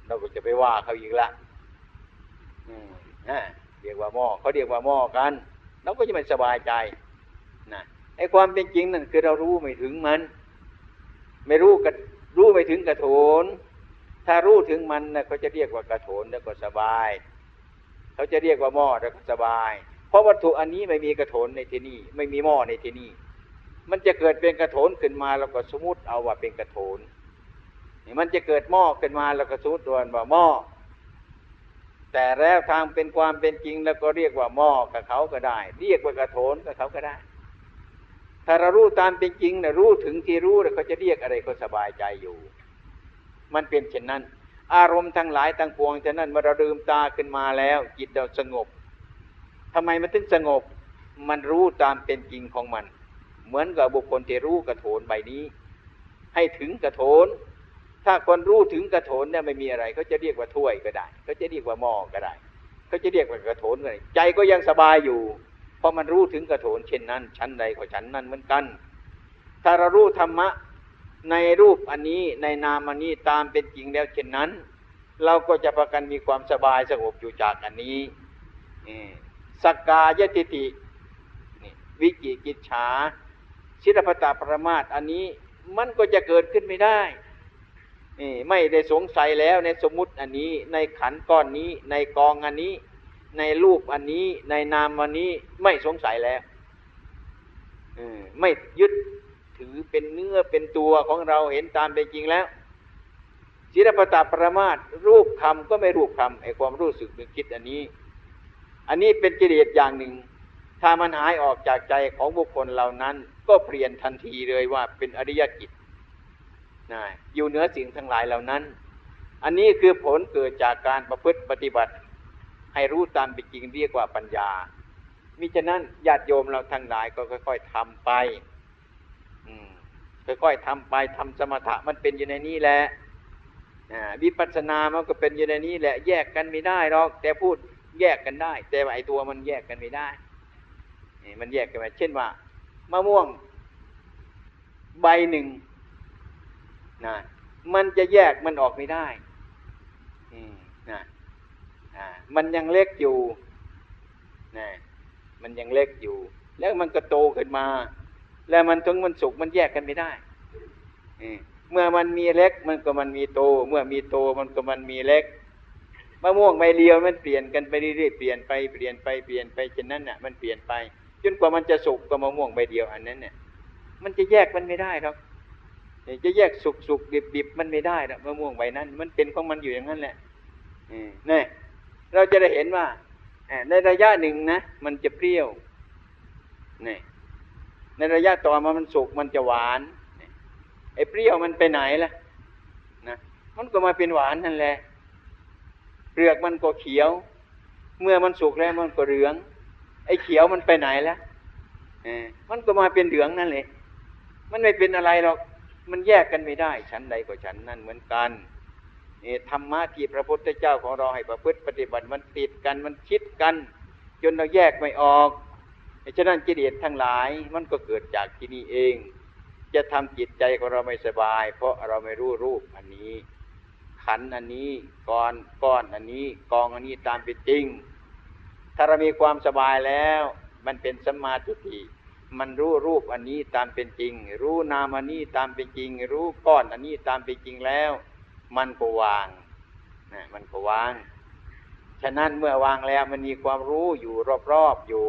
เราก็จะไปว่าเขาอีกละเรียกว่าหม้อเขาเรียกว่าหม้อกันเราก็จะไม่สบายใจนะไอ้ความเป็นจริงนั่นคือเรารู้ไม่ถึงมัน ไม่รู้กระรู้ไม่ถึงกระโถน ถ้ารู้ถึงมันนะเขาจะเรียกว่ากระโถนแล้วก็สบาย เขาจะเรียกว่าหม้อแล้วก็สบาย เพราะวัตถุอันนี้ไม่มีกระโถนในที่นี่ไม่มีหม้อในที่นี่มันจะเกิดเป็นกระโถนขึ้นมาเราก็สมมติเอาว่าเป็นกระโถนมันจะเกิดหม้อขึ้นมาเราก็สมมติว่าหม้อแต่แล้วทางเป็นความเป็นจริงแล้วก็เรียกว่าหม้อกับเขาก็ได้ เรียกว่ากระโถนกับเขาก็ได้ ถ้าเรารู้ตามเป็นจริงนะรู้ถึงที่รู้แล้วเขาจะเรียกอะไรก็สบายใจอยู่ มันเป็นเช่นนั้น อารมณ์ทั้งหลายทั้งปวงฉะนั้นเมื่อเราลืมตาขึ้นมาแล้ว จิตเราสงบทำไมมันถึงสงบ มันรู้ตามเป็นจริงของมัน เหมือนกับบุคคลที่รู้กระโถนใบนี้ ให้ถึงกระโถน ถ้าคนรู้ถึงกระโถนเนี่ยไม่มีอะไรเขาจะเรียกว่าถ้วยก็ได้เขาจะเรียกว่าหม้อก็ได้เขาจะเรียกว่ากระโถนก็ได้ใจก็ยังสบายอยู่เพราะมันรู้ถึงกระโถนเช่นนั้น ชั้นใดก็ชั้นนั้นเหมือนกัน ถ้าเรารู้ธรรมะ ในรูปอันนี้ในนามอันนี้ตามเป็นจริงแล้วเช่นนั้น เราก็จะประกันมีความสบายสงบอยู่จากอันนี้สกกายติติวิจิกิจฉาศิลปตาประมาทอันนี้มันก็จะเกิดขึ้นไม่ได้ไม่ได้สงสัยแล้วในสมมติอันนี้ในขันก้อนนี้ ในกองอันนี้ ในรูปอันนี้ ในนามอันนี้ไม่สงสัยแล้วไม่ยึด ถือเป็นเนื้อเป็นตัวของเราเห็นตามเป็นจริงแล้วศิลปตาประมาทรูปคำก็ไม่รูปคำไอความรู้สึกนึกคิดอันนี้ อันนี้เป็นกิเลสอย่างหนึ่ง ถ้ามันหายออกจากใจของบุคคลเหล่านั้น ก็เปลี่ยนทันทีเลยว่าเป็นอริยกิจนะอยู่เหนือสิ่งทั้งหลายเหล่านั้น อันนี้คือผลเกิดจากการประพฤติปฏิบัติ ให้รู้ตามเป็นจริงเรียกว่าปัญญามิฉะนั้นญาติโยมเราทั้งหลายก็ค่อย ๆทำไป ค่อยๆทำไปทำสมถะมันเป็นอยู่ในนี้แหละวิปัสสนามันก็เป็นอยู่ในนี้แหละ แยกกันไม่ได้หรอก แต่พูดแยกกันได้ แต่ไอตัวมันแยกกันไม่ได้มันแยกกันไปเช่นว่ามะม่วง ใบหนึ่งนะมันจะแยกมันออกไม่ได้นะมันยังเล็กอยู่นะมันยังเล็กอยู่ แล้วมันก็โตขึ้นมา แล้วมันถึงมันสุกมันแยกกันไม่ได้เมื่อมันมีเล็กมันก็มันมีโต เมื่อมีโตมันก็มันมีเล็กมะม่วงใบเดียวมันเปลี่ยนกันไปเรื่อยๆเปลี่ยนไปเปลี่ยนไปเปลี่ยนไปเช่นนั้นน่ะ มันเปลี่ยนไปจนกว่ามันจะสุกก็มะม่วงใบเดียวอันนั้นเนี่ยมันจะแยกมันไม่ได้ครับจะแยกสุกสุกดิบดิบมันไม่ได้นะมะม่วงใบนั้น มันเป็นของมันอยู่อย่างนั้นแหละนี่เราจะได้เห็นว่าในระยะหนึ่งนะมันจะเปรี้ยวนี่ ในระยะต่อมามันสุกมันจะหวานไอ้เปรี้ยวมันไปไหนล่ะนะมันก็มาเป็นหวานนั่นแหละเปลือกมันก็เขียว เมื่อมันสุกแล้วมันก็เหลือง ไอ้เขียวมันไปไหนล่ะมันก็มาเป็นเหลืองนั่นแหละมันไม่เป็นอะไรหรอกมันแยกกันไม่ได้ฉันใดก็ฉันนั่นเหมือนกันนี่ธรรมะที่พระพุทธเจ้าของเราให้ประพฤติปฏิบัติมันติดกันมันคิดกัน จนเราแยกไม่ออก ฉะนั้นกิเลสทั้งหลายมันก็เกิดจากที่นี่เอง จะทำจิตใจของเราไม่สบาย เพราะเราไม่รู้รูปอันนี้ ขันอันนี้ก้อนก้อนอันนี้กองอันนี้ตามเป็นจริง ถ้าเรามีความสบายแล้ว มันเป็นสัมมาทิฏฐิมันรู้รูปอันนี้ตามเป็นจริง รู้นามอันนี้ตามเป็นจริง รู้ก้อนอันนี้ตามเป็นจริงแล้ว มันก็วางนะมันก็วาง ฉะนั้นเมื่อวางแล้วมันมีความรู้อยู่รอบๆอยู่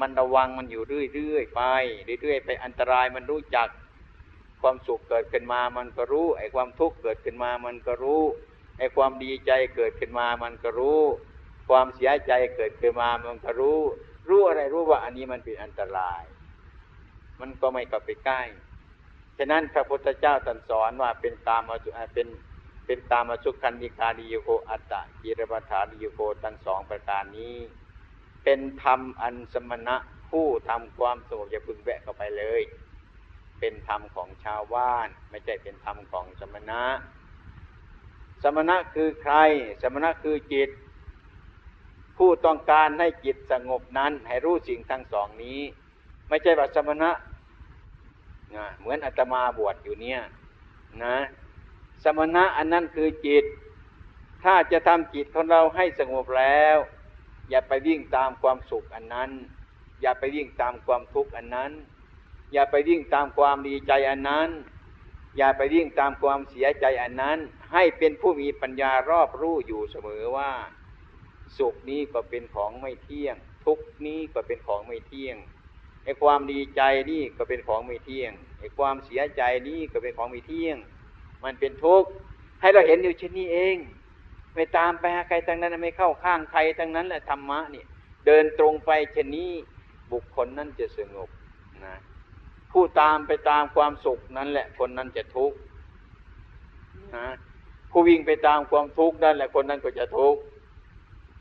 มันระวังมันอยู่เรื่อยๆไปเรื่อยๆไปอันตรายมันรู้จัก ความสุขเกิดขึ้นมามันก็รู้ ไอ้ความทุกข์เกิดขึ้นมามันก็รู้ ไอ้ความดีใจเกิดขึ้นมามันก็รู้ ความเสียใจเกิดขึ้นมามันก็รู้ รู้อะไรรู้ว่าอันนี้มันเป็นอันตราย มันก็ไม่กลับไปใกล้ฉะนั้นพระพุทธเจ้าตรัสสอนว่าเป็นตามมาเป็นเป็นตามมาสุขันธิกาดิโยโกอัตตะกิรปัฏฐานิโยโกทั้งสองประการนี้ เป็นธรรมอันสมณะผู้ทำความสงบอย่าพึงแวะเข้าไปเลย เป็นธรรมของชาวบ้าน ไม่ใช่เป็นธรรมของสมณะ สมณะคือใคร สมณะคือจิต ผู้ต้องการให้จิตสงบนั้น ให้รู้สิ่งทั้งสองนี้ ไม่ใช่ว่าสมณะนะเหมือนอาตมาบวชอยู่เนี่ยนะ สมณะอันนั้นคือจิต ถ้าจะทำจิตของเราให้สงบแล้ว อย่าไปวิ่งตามความสุขอันนั้น อย่าไปวิ่งตามความทุกข์อันนั้น อย่าไปวิ่งตามความดีใจอันนั้น อย่าไปวิ่งตามความเสียใจอันนั้น ให้เป็นผู้มีปัญญารอบรู้อยู่เสมอว่า สุขนี้ก็เป็นของไม่เที่ยง ทุกนี้ก็เป็นของไม่เที่ยงไอ้ความดีใจนี่ก็เป็นของไม่เที่ยงไอ้ความเสียใจนี่ก็เป็นของไม่เที่ยง มันเป็นทุกข์ให้เราเห็นอยู่เช่นนี้เอง ไม่ตามไปหาใครทั้งนั้นไม่เข้าข้างใครทั้งนั้นแหละธรรมะนี่เดินตรงไปเช่นนี้บุคคลนั้นจะสงบนะผู้ตามไปตามความสุขนั้นแหละคนนั้นจะทุกข์นะผู้วิ่งไปตามความทุกข์นั่นแหละคนนั้นก็จะทุกข์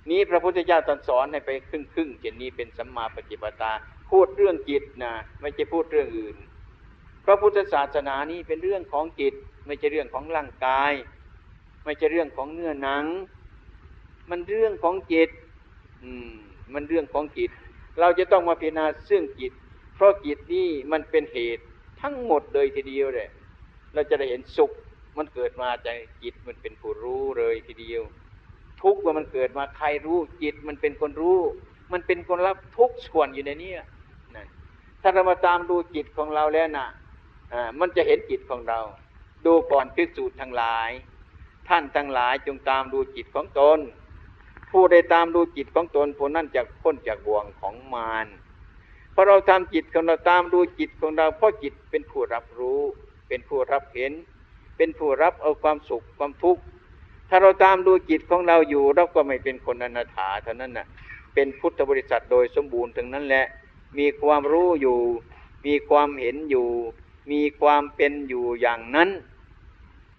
นี้พระพุทธเจ้าตรัสสอนให้ไปครึ่งครึ่งเจนนี้เป็นสัมมาปฏิปทาพูดเรื่องจิตนะไม่ใช่พูดเรื่องอื่น พระพุทธศาสนานี้เป็นเรื่องของจิต ไม่ใช่เรื่องของร่างกาย ไม่ใช่เรื่องของเนื้อหนัง มันเรื่องของจิต อืม มันเรื่องของจิต เราจะต้องมาพิจารณาซึ่งจิต เพราะจิตนี่มันเป็นเหตุทั้งหมดเลยทีเดียวเลยเราจะได้เห็นสุข มันเกิดมาจากจิตมันเป็นผู้รู้เลยทีเดียว ทุกข์ว่ามันเกิดมาใครรู้ จิตมันเป็นคนรู้ มันเป็นคนรับทุกส่วนอยู่ในนี้นั่นถ้าเรามาตามดูจิตของเราแล้วนะอ่ามันจะเห็นจิตของเรา ดูก่อนพิสูจน์ทั้งหลาย ท่านทั้งหลายจงตามดูจิตของตน ผู้ใดตามดูจิตของตนผู้นั้นจะพ้นจากบ่วงของมารเพราะเราทำจิตของเราตามดูจิตของเราเพราะจิตเป็นผู้รับรู้ เป็นผู้รับเห็น เป็นผู้รับเอาความสุขความทุกข์ถ้าเราตามดูจิตของเราอยู่เราก็ไม่เป็นคนอนาถาเท่านั้นน่ะเป็นพุทธบริษัทโดยสมบูรณ์ทั้งนั้นแหละ มีความรู้อยู่ มีความเห็นอยู่ มีความเป็นอยู่อย่างนั้น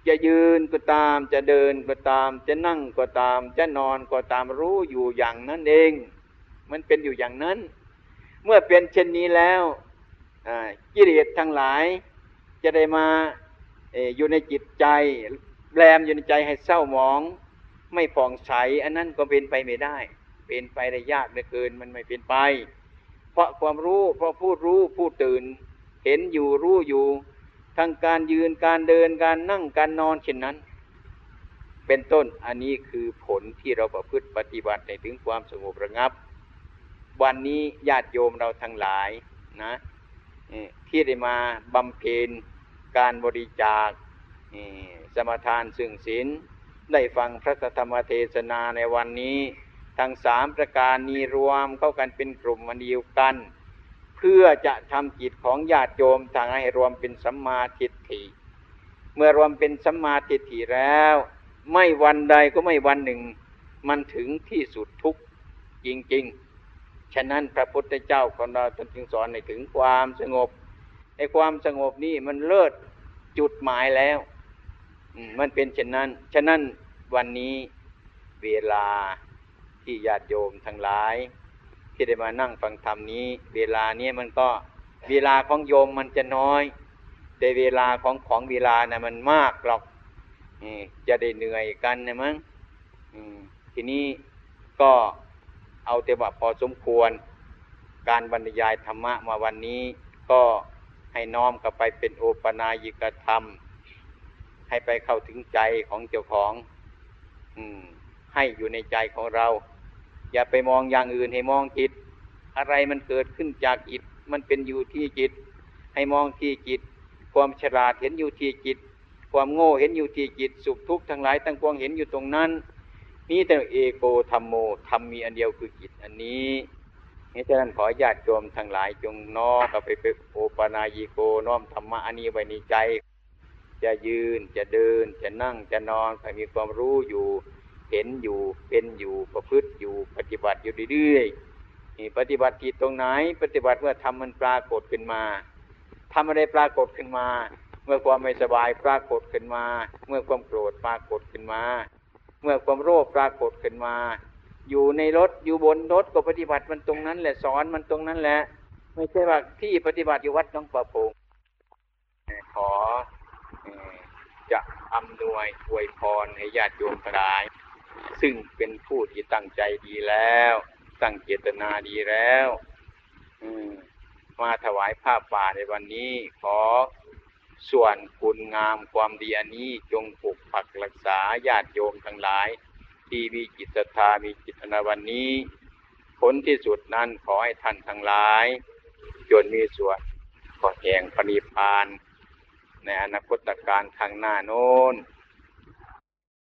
จะยืนก็ตาม จะเดินก็ตาม จะนั่งก็ตาม จะนอนก็ตามรู้อยู่อย่างนั้นเอง มันเป็นอยู่อย่างนั้น เมื่อเป็นเช่นนี้แล้วกิเลสทั้งหลาย จะได้มาอยู่ในจิตใจแรมอยู่ในใจให้เศร้าหมอง ไม่ผ่องใส อันนั้นก็เป็นไปไม่ได้ เป็นไปได้ยากเหลือเกินมันไม่เป็นไป เพราะความรู้เพราะผู้รู้ผู้ตื่น เห็นอยู่รู้อยู่ ทั้งการยืนการเดินการนั่งการนอนเช่นนั้น เป็นต้นอันนี้คือผลที่เราประพฤติปฏิบัติในถึงความสงบระงับ วันนี้ญาติโยมเราทั้งหลายนะที่ได้มาบำเพ็ญการบริจาคสมทานซึ่งศีลได้ฟังพระธรรมเทศนาในวันนี้ ทั้งสามประการนี้รวมเข้ากันเป็นกลุ่มมันเดียวกันเพื่อจะทำจิตของญาติโยมทางให้รวมเป็นสัมมาทิฏฐิ เมื่อรวมเป็นสัมมาทิฏฐิแล้ว ไม่วันใดก็ไม่วันหนึ่ง มันถึงที่สุดทุกจริง ๆ ฉะนั้นพระพุทธเจ้าของเราจึงสอนในถึงความสงบ ในความสงบนี้มันเลิศจุดหมายแล้วมันเป็นเช่นนั้น ฉะนั้นวันนี้เวลาที่ญาติโยมทั้งหลาย ที่ได้มานั่งฟังธรรมนี้ เวลานี้มันก็เวลาของโยมมันจะน้อย แต่เวลาของของเวลานะ่ะมันมากหรอกจะได้เหนื่อยกันนะมั้งทีนี้ก็เอาแต่ว่าพอสมควร การบรรยายธรรมะมาวันนี้ ก็ให้น้อมกลับไปเป็นโอปนายิกธรรม ให้ไปเข้าถึงใจของเจ้าของ อืม ให้อยู่ในใจของเรา อย่าไปมองอย่างอื่นให้มองจิต อะไรมันเกิดขึ้นจากจิต มันเป็นอยู่ที่จิต ให้มองที่จิต ความฉลาดเห็นอยู่ที่จิต ความโง่เห็นอยู่ที่จิต สุขทุกข์ทั้งหลายตั้งปวงเห็นอยู่ตรงนั้นนี่แต่เอโกธรรมโมธรรมมีอันเดียวคือจิตอันนี้นี่ฉะนั้นขอญาติโยมทั้งหลายจงน้อมกับไปเป็นโอปนายิโกน้อมธรรมะอันนี้ไว้ในใจ จะยืนจะเดินจะนั่งจะนอนใครมีความรู้อยู่ เห็นอยู่เป็นอยู่ประพฤติอยู่ปฏิบัติอยู่เรื่อยๆนี่ปฏิบัติที่ตรงไหน ปฏิบัติเมื่อทำมันปรากฏขึ้นมาทำอะไรปรากฏขึ้นมา เมื่อความไม่สบายปรากฏขึ้นมา เมื่อความโกรธปรากฏขึ้นมา เมื่อความโลภปรากฏขึ้นมา อยู่ในรถอยู่บนรถก็ปฏิบัติมันตรงนั้นแหละสอนมันตรงนั้นแหละ ไม่ใช่ว่าที่ปฏิบัติอยู่วัดน้องประพงขอจะอำนวยอวยพรให้ญาติโยมทั้งหลาย ซึ่งเป็นผู้ที่ตั้งใจดีแล้ว ตั้งเจตนาดีแล้วมาถวายผ้าป่าในวันนี้ ขอส่วนคุณงามความดีอันนี้จงปกปักรักษาญาติโยมทั้งหลาย ที่มีจิตศรัทธามีจิตนาวันนี้ ผลที่สุดนั้นขอให้ท่านทั้งหลายจนมีส่วนขอแห่งปณิพาน ในอนาคตการข้างหน้าโน้น